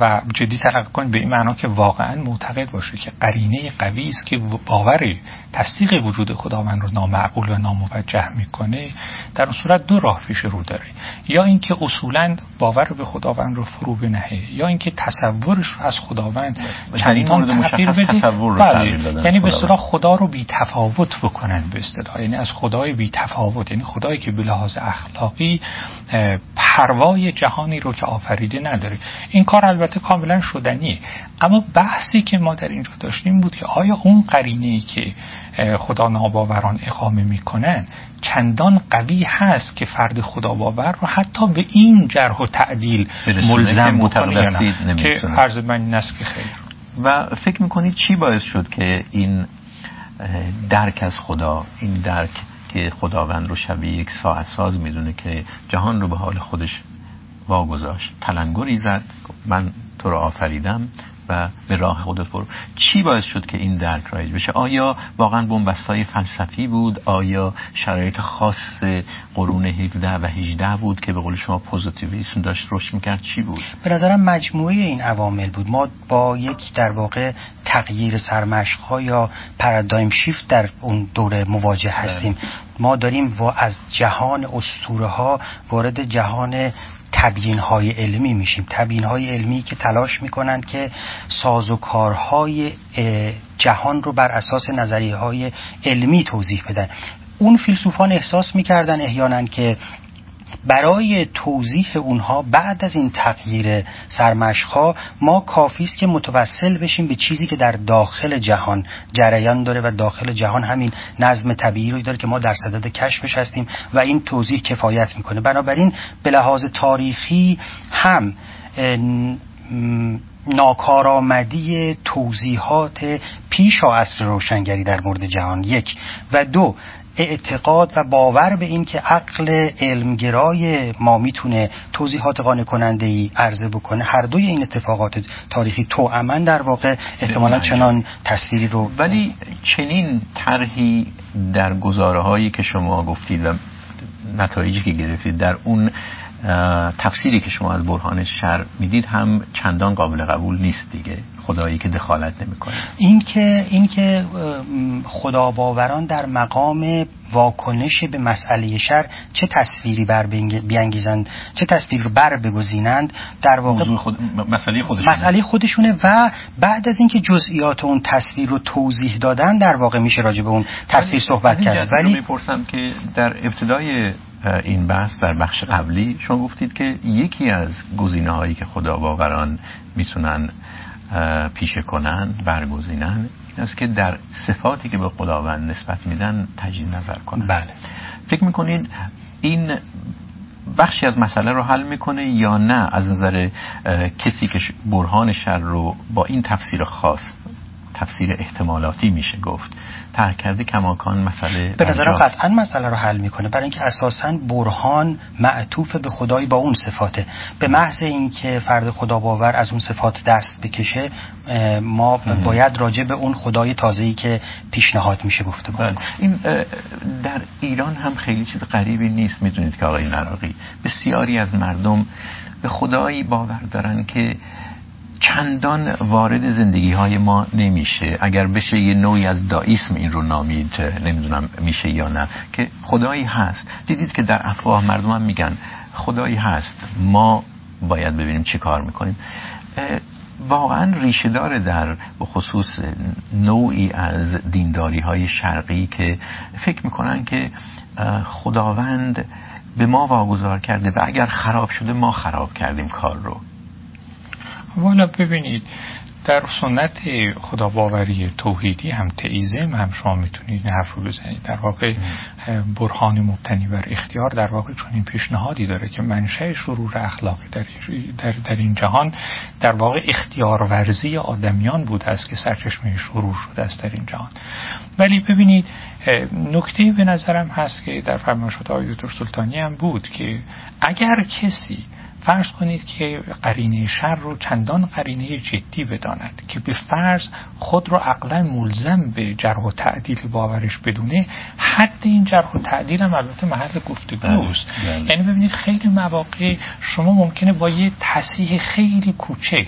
و جدی تلقی کنید به این معنا که واقعا معتقد باشه که قرینه قوی است که باور تصدیق وجود خداوند رو نامعقول و ناموجه می‌کنه در اون صورت دو راه پیش رو داره. یا اینکه اصولا باور به خداوند رو فرو بنهه یا اینکه تصورش رو از خداوند چندان تغییر بده تصور رو بله. یعنی به اصطلاح خدا رو بی تفاوت بکنن به اصطلاح. یعنی از خدای بی تفاوت یعنی خدایی که به لحاظ اخلاقی پروای جهانی رو که آفریده نداره. این کار البته کاملا شدنیه. اما بحثی که ما در اینجا داشتیم بود که آیا اون قرینه ای که خدا ناباوران اقامه می‌کنن چندان قوی هست که فرد خدا باور رو حتی به این جرح و تعدیل ملزم بکنه که عرض من که خیر. و فکر می‌کنید چی باعث شد که این درک از خدا این درک که خداوند رو شبیه یک ساعت ساز می‌دونه که جهان رو به حال خودش واگذاشت. تلنگری زد. من تو رو آفریدم و به راه خودت برو. چی باعث شد که این درک رایج بشه؟ آیا واقعا بنبستای فلسفی بود؟ آیا شرایط خاص قرون 17 و 18 بود که به قول شما پوزیتیویسم داشت رشد می‌کرد؟ چی بود؟ به نظرم مجموعه این عوامل بود. ما با یک در واقع تغییر سرمشق یا پرادایم شیفت در اون دوره مواجه هستیم. ما داریم و از جهان اسطوره ها وارد جهان تبیین های علمی میشیم. تبیین های علمی که تلاش می‌کنند که سازوکارهای جهان رو بر اساس نظریه های علمی توضیح بدن. اون فیلسوفان احساس می‌کردن احیانا که برای توضیح اونها بعد از این تغییر سرمشقها ما کافی است که متوسل بشیم به چیزی که در داخل جهان جریان داره و داخل جهان همین نظم طبیعی رو داره که ما در صدد کشفش هستیم و این توضیح کفایت می‌کنه. بنابراین به لحاظ تاریخی هم ناکارآمدی توضیحات پیش عصر روشنگری در مورد جهان. یک و دو اعتقاد و باور به این که عقل علمگرای ما می‌تونه توضیحات قانع کننده ای عرضه بکنه. هر دوی این اتفاقات تاریخی تو امن در واقع احتمالا چنان تصویری رو ولی چنین طرحی در گزاره هایی که شما گفتید و نتایجی که گرفتید در اون تفسیری که شما از برهان شر می‌دید هم چندان قابل قبول نیست دیگه. خدایی که دخالت نمی‌کنه. این که این که خدا باوران در مقام واکنش به مسئله شر چه تصویری بر بیانگیزند چه تصویری رو بر بگزینند در واقع خود... مسئله خودشونه. مسئله خودشونه و بعد از اینکه جزئیات اون تصویر رو توضیح دادن در واقع میشه راجع به اون تصویر صحبت کرد. ولی می‌پرسم که در ابتدای این بحث در بخش قبلی شما گفتید که یکی از گزینه هایی که خدا باوران می‌تونن پیشه کنن برگزینن این است که در صفاتی که به خداوند نسبت میدن تجدید نظر کنن. بله. فکر می‌کنید این بخشی از مسئله رو حل می‌کنه یا نه؟ از نظر کسی که برهان شر رو با این تفسیر خاص تفسیر احتمالاتی میشه گفت. ترک کرده کماکان مسئله به نظرم قطعا مسئله رو حل می‌کنه. برای اینکه اساسا برهان معطوف به خدایی با اون صفاته. به محض اینکه فرد خدا باور از اون صفات دست بکشه ما باید راجع به اون خدای تازه‌ای که پیشنهاد میشه گفته بله. این در ایران هم خیلی چیز غریبی نیست می‌دونید که آقای نراقی بسیاری از مردم به خدایی باور دارن که چندان وارد زندگی های ما نمیشه. اگر بشه یه نوعی از دائیسم این رو نامید نمی‌دونم میشه یا نه. که خدایی هست. دیدید که در افواه مردم هم میگن خدایی هست. ما باید ببینیم چی کار می‌کنیم. واقعا ریشه داره در خصوص نوعی از دینداری های شرقی که فکر می‌کنن که خداوند به ما واگذار کرده و اگر خراب شده ما خراب کردیم کار رو. والا ببینید در سنت خدا باوری توحیدی هم تئیزم هم شما می‌تونید این حرف رو بزنید. در واقع برهان مبتنی بر اختیار در واقع چون این پیشنهادی داره که منشأ شرور اخلاقی در, در, در این جهان در واقع اختیار ورزی آدمیان بوده است که سرچشمه شرور شده است در این جهان. ولی ببینید نکته به نظرم هست که در فرمایشات آقای دکتر سلطانی هم بود که اگر کسی فرض کنید که قرینه شر رو چندان قرینه جدی بداند که به فرض خود رو عقلا ملزم به جرح و تعدیل باورش بدونه حد این جرح و تعدیل هم البته محل گفتگوست بله، بله. یعنی ببینید خیلی مواقع شما ممکنه با یه تصحیح خیلی کوچک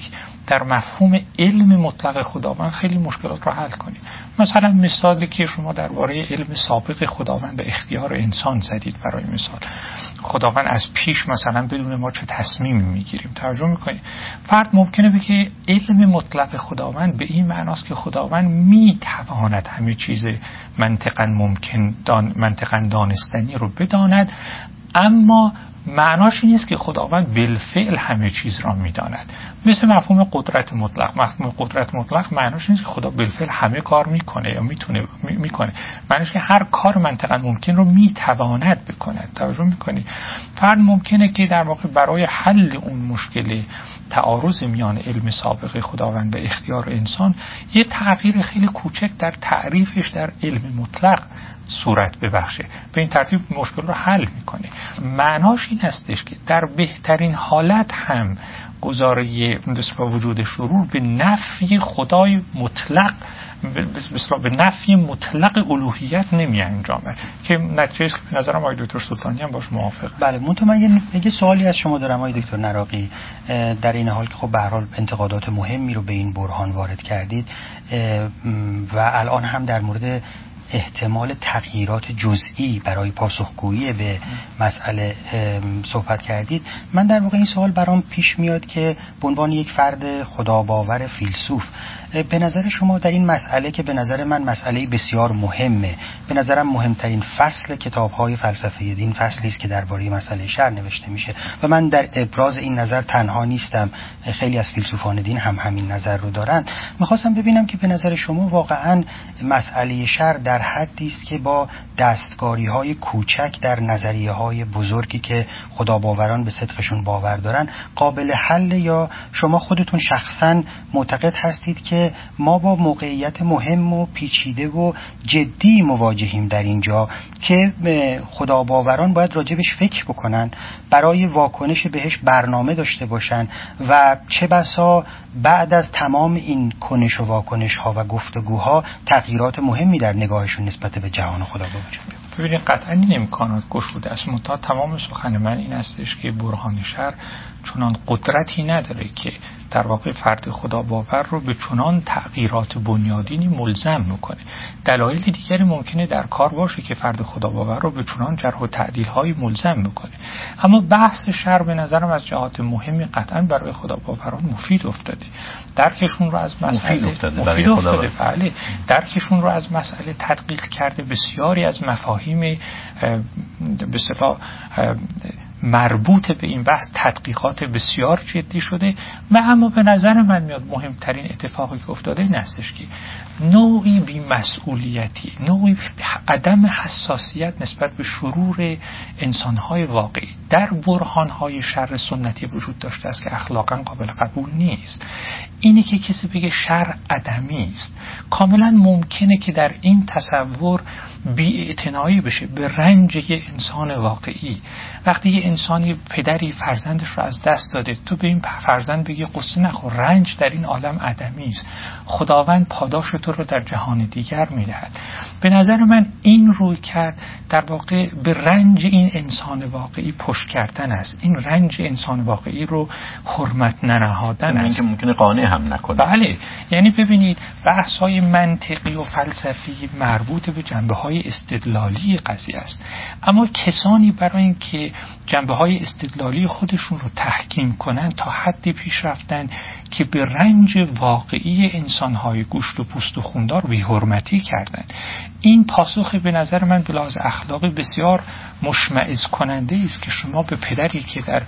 در مفهوم علم مطلق خداوند خیلی مشکلات رو حل کنید مثلا مثالی که شما درباره علم سابق خداوند به اختیار انسان زدید برای مثال. خداوند از پیش مثلا بدون ما چه تصمیمی می‌گیریم؟ ترجمه می‌کنیم فرد ممکنه بگه علم مطلق خداوند به این معناست که خداوند می‌تواند همه چیز منطقا ممکن دان منطقا دانستنی رو بداند اما معناش این نیست که خداوند بالفعل همه چیز را می‌داند. مثل مفهوم قدرت مطلق. مفهوم قدرت مطلق معناش نیست که خدا بالفعل همه کار می‌کنه یا می‌تونه می‌کنه. معناش که هر کار منطقا ممکن رو می‌تواند بکند. توجه می‌کنی؟ فرد ممکنه که در واقع برای حل اون مشکل تعارض میان علم سابق خداوند و اختیار انسان یه تغییر خیلی کوچک در تعریفش در علم مطلق صورت ببخشه. به این ترتیب مشکل رو حل می‌کنه. معناش این هستش که در بهترین حالت هم گزاره با وجود شرور به نفی خدای مطلق به نفی مطلق الوهیت نمی انجامه که نتیجه به نظرم آقای دکتر سلطانی هم باش موافق. بله منتها من یه سوالی از شما دارم آقای دکتر نراقی. در این حال که خب به حال انتقادات مهمی رو به این برهان وارد کردید و الان هم در مورد احتمال تغییرات جزئی برای پاسخگویی به مسئله صحبت کردید. من در واقع این سوال برام پیش میاد که به عنوان یک فرد خداباور فیلسوف به نظر شما در این مسئله که به نظر من مسئله بسیار مهمه به نظرم مهمترین فصل کتاب های فلسفه دین فصلی است که درباره مسئله شر نوشته میشه و من در ابراز این نظر تنها نیستم. خیلی از فیلسوفان دین هم همین نظر رو دارن می‌خواستم ببینم که به نظر شما واقعا مسئله شر در حدی است که با دستگاری های کوچک در نظریه های بزرگی که خدا باوران به صدقشون باور دارن قابل حل یا شما خودتون شخصا معتقد هستید که ما با موقعیت مهم و پیچیده و جدی مواجهیم در اینجا که خدا باوران باید راجبش فکر بکنن برای واکنش بهش برنامه داشته باشن و چه بسا بعد از تمام این کنش و واکنش ها و گفتگوها تغییرات مهمی در نگاهشون نسبت به جهان خدا به وجود بیاد ببینید قطعا این امکانات گشوده است. منتها تمام سخن من این استش که برهان شهر چنان قدرتی نداره که در واقع فرد خدا باور رو به چنان تغییرات بنیادینی ملزم می‌کنه. دلایل دیگری ممکنه در کار باشه که فرد خدا باور رو به چنان جرح و تعدیل های ملزم می‌کنه. اما بحث شر به نظرم از جهات مهمی قطعا برای خدا باوران مفید افتاده. درکشون رو از مسئله مفید افتاده, مفید افتاده بله. درکشون رو از مسئله تدقیق کرده بسیاری از مفاهیم به مربوط به این بحث تدقیقات بسیار جدی شده و اما به نظر من میاد مهمترین اتفاقی که افتاده این هستش که نوعی بیمسئولیتی نوعی عدم حساسیت نسبت به شرور انسانهای واقعی. در برهانهای شر سنتی وجود داشته است که اخلاقا قابل قبول نیست. اینی که کسی بگه شر عدمی است. کاملا ممکنه که در این تصور بی بشه به رنج یه انسان واقعی. وقتی یه انسانی پدری فرزندش رو از دست داده تو به این فرزند بگی قصه نخور رنج در این عالم عدمی است. خداوند پاداش تو رو در جهان دیگر می‌دهد. به نظر من این روی کرد در واقع به رنج این انسان واقعی پشت کردن است. این رنج انسان واقعی رو حرمت ننهادن است. که ممکنه قانع هم نکنه. بله. یعنی ببینید بحث های منطقی و فلسفی مربوط به جنبه های استدلالی قضیه است. اما کسانی برای اینکه جنبه های استدلالی خودشون رو تحکیم کنند تا حدی پیش رفتن که به رنج واقعی انسانهای گوشت و پوست و خوندار بیحرمتی کردن. این پاسخ به نظر من به لحاظ اخلاقی بسیار مشمعز کننده است که شما به پدری که در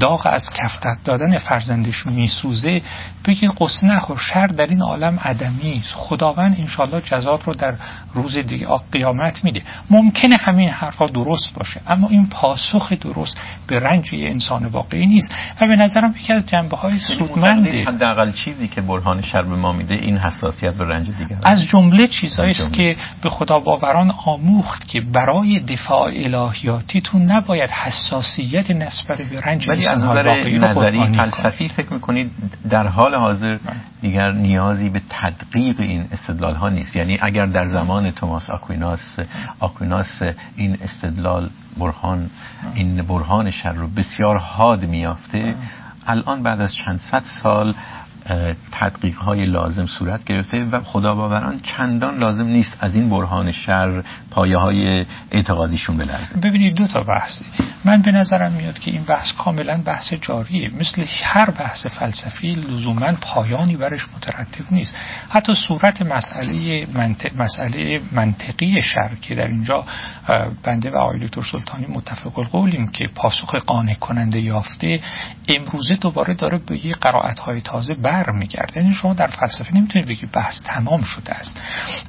داغ از کفتت دادن فرزندش میسوزه بگین قصه نخور شر در این عالم عدمی است. خداوند انشالله جزات رو در روز دیگه قیامت میده. ممکنه همین حرفا درست باشه اما این پاسخ درست به رنج انسان واقعی نیست و به نظرم یکی از جنبه های یعنی سودمنده. حداقل چیزی که برهان شر به ما میده این حساسیت به رنج از جمله چیزایی است که به خدا باوران آموخت که برای دفاع الهیاتیتون نباید حساسیت نسبت به رنج ولی از نظر نظری فلسفی فکر می‌کنید در حال حاضر دیگر نیازی به تدقیق این استدلال ها نیست؟ یعنی اگر در زمان توماس آکویناس آکویناس این استدلال برهان این برهان شر رو بسیار حاد میافته الان بعد از چند صد سال تدقیق های لازم صورت گرفته و خدا باوران چندان لازم نیست از این برهان شر پایه های اعتقادیشون بلرزه. ببینید دو تا بحثی من به نظرم میاد که این بحث کاملا بحث جاریه. مثل هر بحث فلسفی لزوما پایانی برش مترتب نیست. حتی صورت مسئله منطق مسئله منطقی شر که در اینجا بنده و آقای دکتر سلطانی متفق القولیم که پاسخ قانع کننده یافته امروزه دوباره داره به یه قرائت های تازه برمیگرده یعنی شما در فلسفه نمی‌تونید بگید بحث تمام شده است.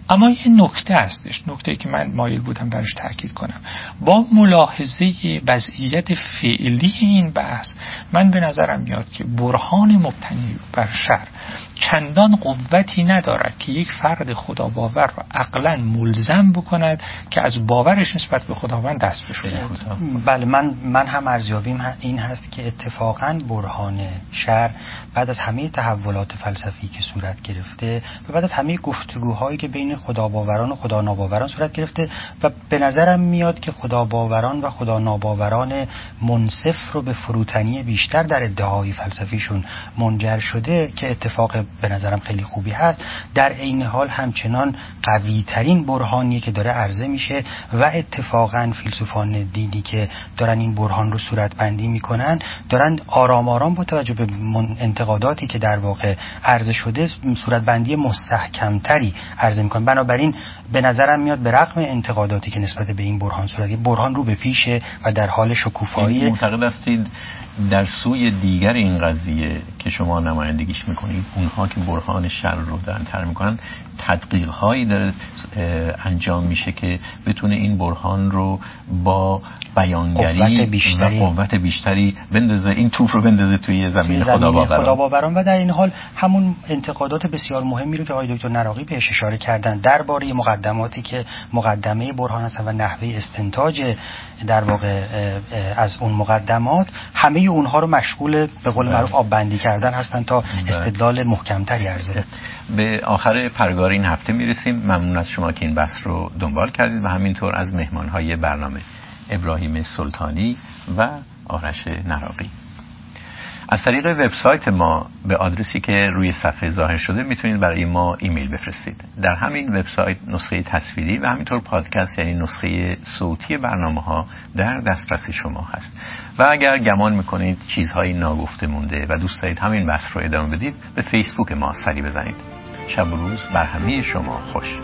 اما یه نکته هستش. نکته که من مایل بودم برش تاکید کنم. با ملاحظه وضعیت فعلی این بحث من به نظرم میاد که برهان مبتنی بر شر چندان قوتی ندارد که یک فرد خدا باور رو عقلا ملزم بکند که از باورش نسبت به خداوند دست بشونه بله من من هم ارزیابیم این هست که اتفاقا برهان شر بعد از همه تحولات فلسفی که صورت گرفته و بعد از همه گفتگوهایی که بین خدا باوران و خدا ناباوران صورت گرفته و به نظرم میاد که خدا باوران و خدا ناباوران منصف رو به فروتنی بیشتر در ادعای فلسفیشون منجر شده که اتفاق به نظرم خیلی خوبی هست. در عین حال همچنان قوی ترین برهانی که داره عرضه میشه و اتفاقا فیلسوفان دینی که دارن این برهان رو صورت بندی می‌کنن دارن آرام آرام با توجه به انتقاداتی که در واقع عرضه شده صورت بندی مستحکمتری عرضه می‌کنن بنابراین به نظرم میاد به رغم انتقاداتی که نسبت به این برهان صورت برهان رو به پیشه و در حال شکوفایی. یعنی معتقد هستید در سوی دیگر این قضیه که شما نمایندگیش می‌کنید اونها که برهان شر رو دارن تر می‌کنن تدقیق هایی داره انجام میشه که بتونه این برهان رو با بیانگری قوت بیشتری و قوت بیشتری بندازه. این توپ رو بندازه توی زمین, خدا باوران. خدا باوران و در این حال همون انتقادات بسیار مهمی رو که آقای دکتر نراقی بهش اشاره کردن. درباره مقدماتی که مقدمه برهان هستن و نحوه استنتاج در واقع از اون مقدمات همه اونها رو مشغول به قول معروف آب بندی کردن هستن تا استدلال محکمتری ارزه به آخر پرگار این هفته می‌رسیم. ممنون از شما که این بحث رو دنبال کردید و همینطور از مهمانهای برنامه ابراهیم سلطانی و آرش نراقی. از طریق وبسایت ما به آدرسی که روی صفحه ظاهر شده می‌تونید برای ما ایمیل بفرستید. در همین وبسایت نسخه تصویری و همینطور پادکست یعنی نسخه صوتی برنامه ها در دسترس شما هست. و اگر گمان می‌کنید چیزهایی ناگفته مونده و دوست دارید همین بحث رو ادامه بدید به فیسبوک ما سری بزنید. شب و روز بر همه شما خوش.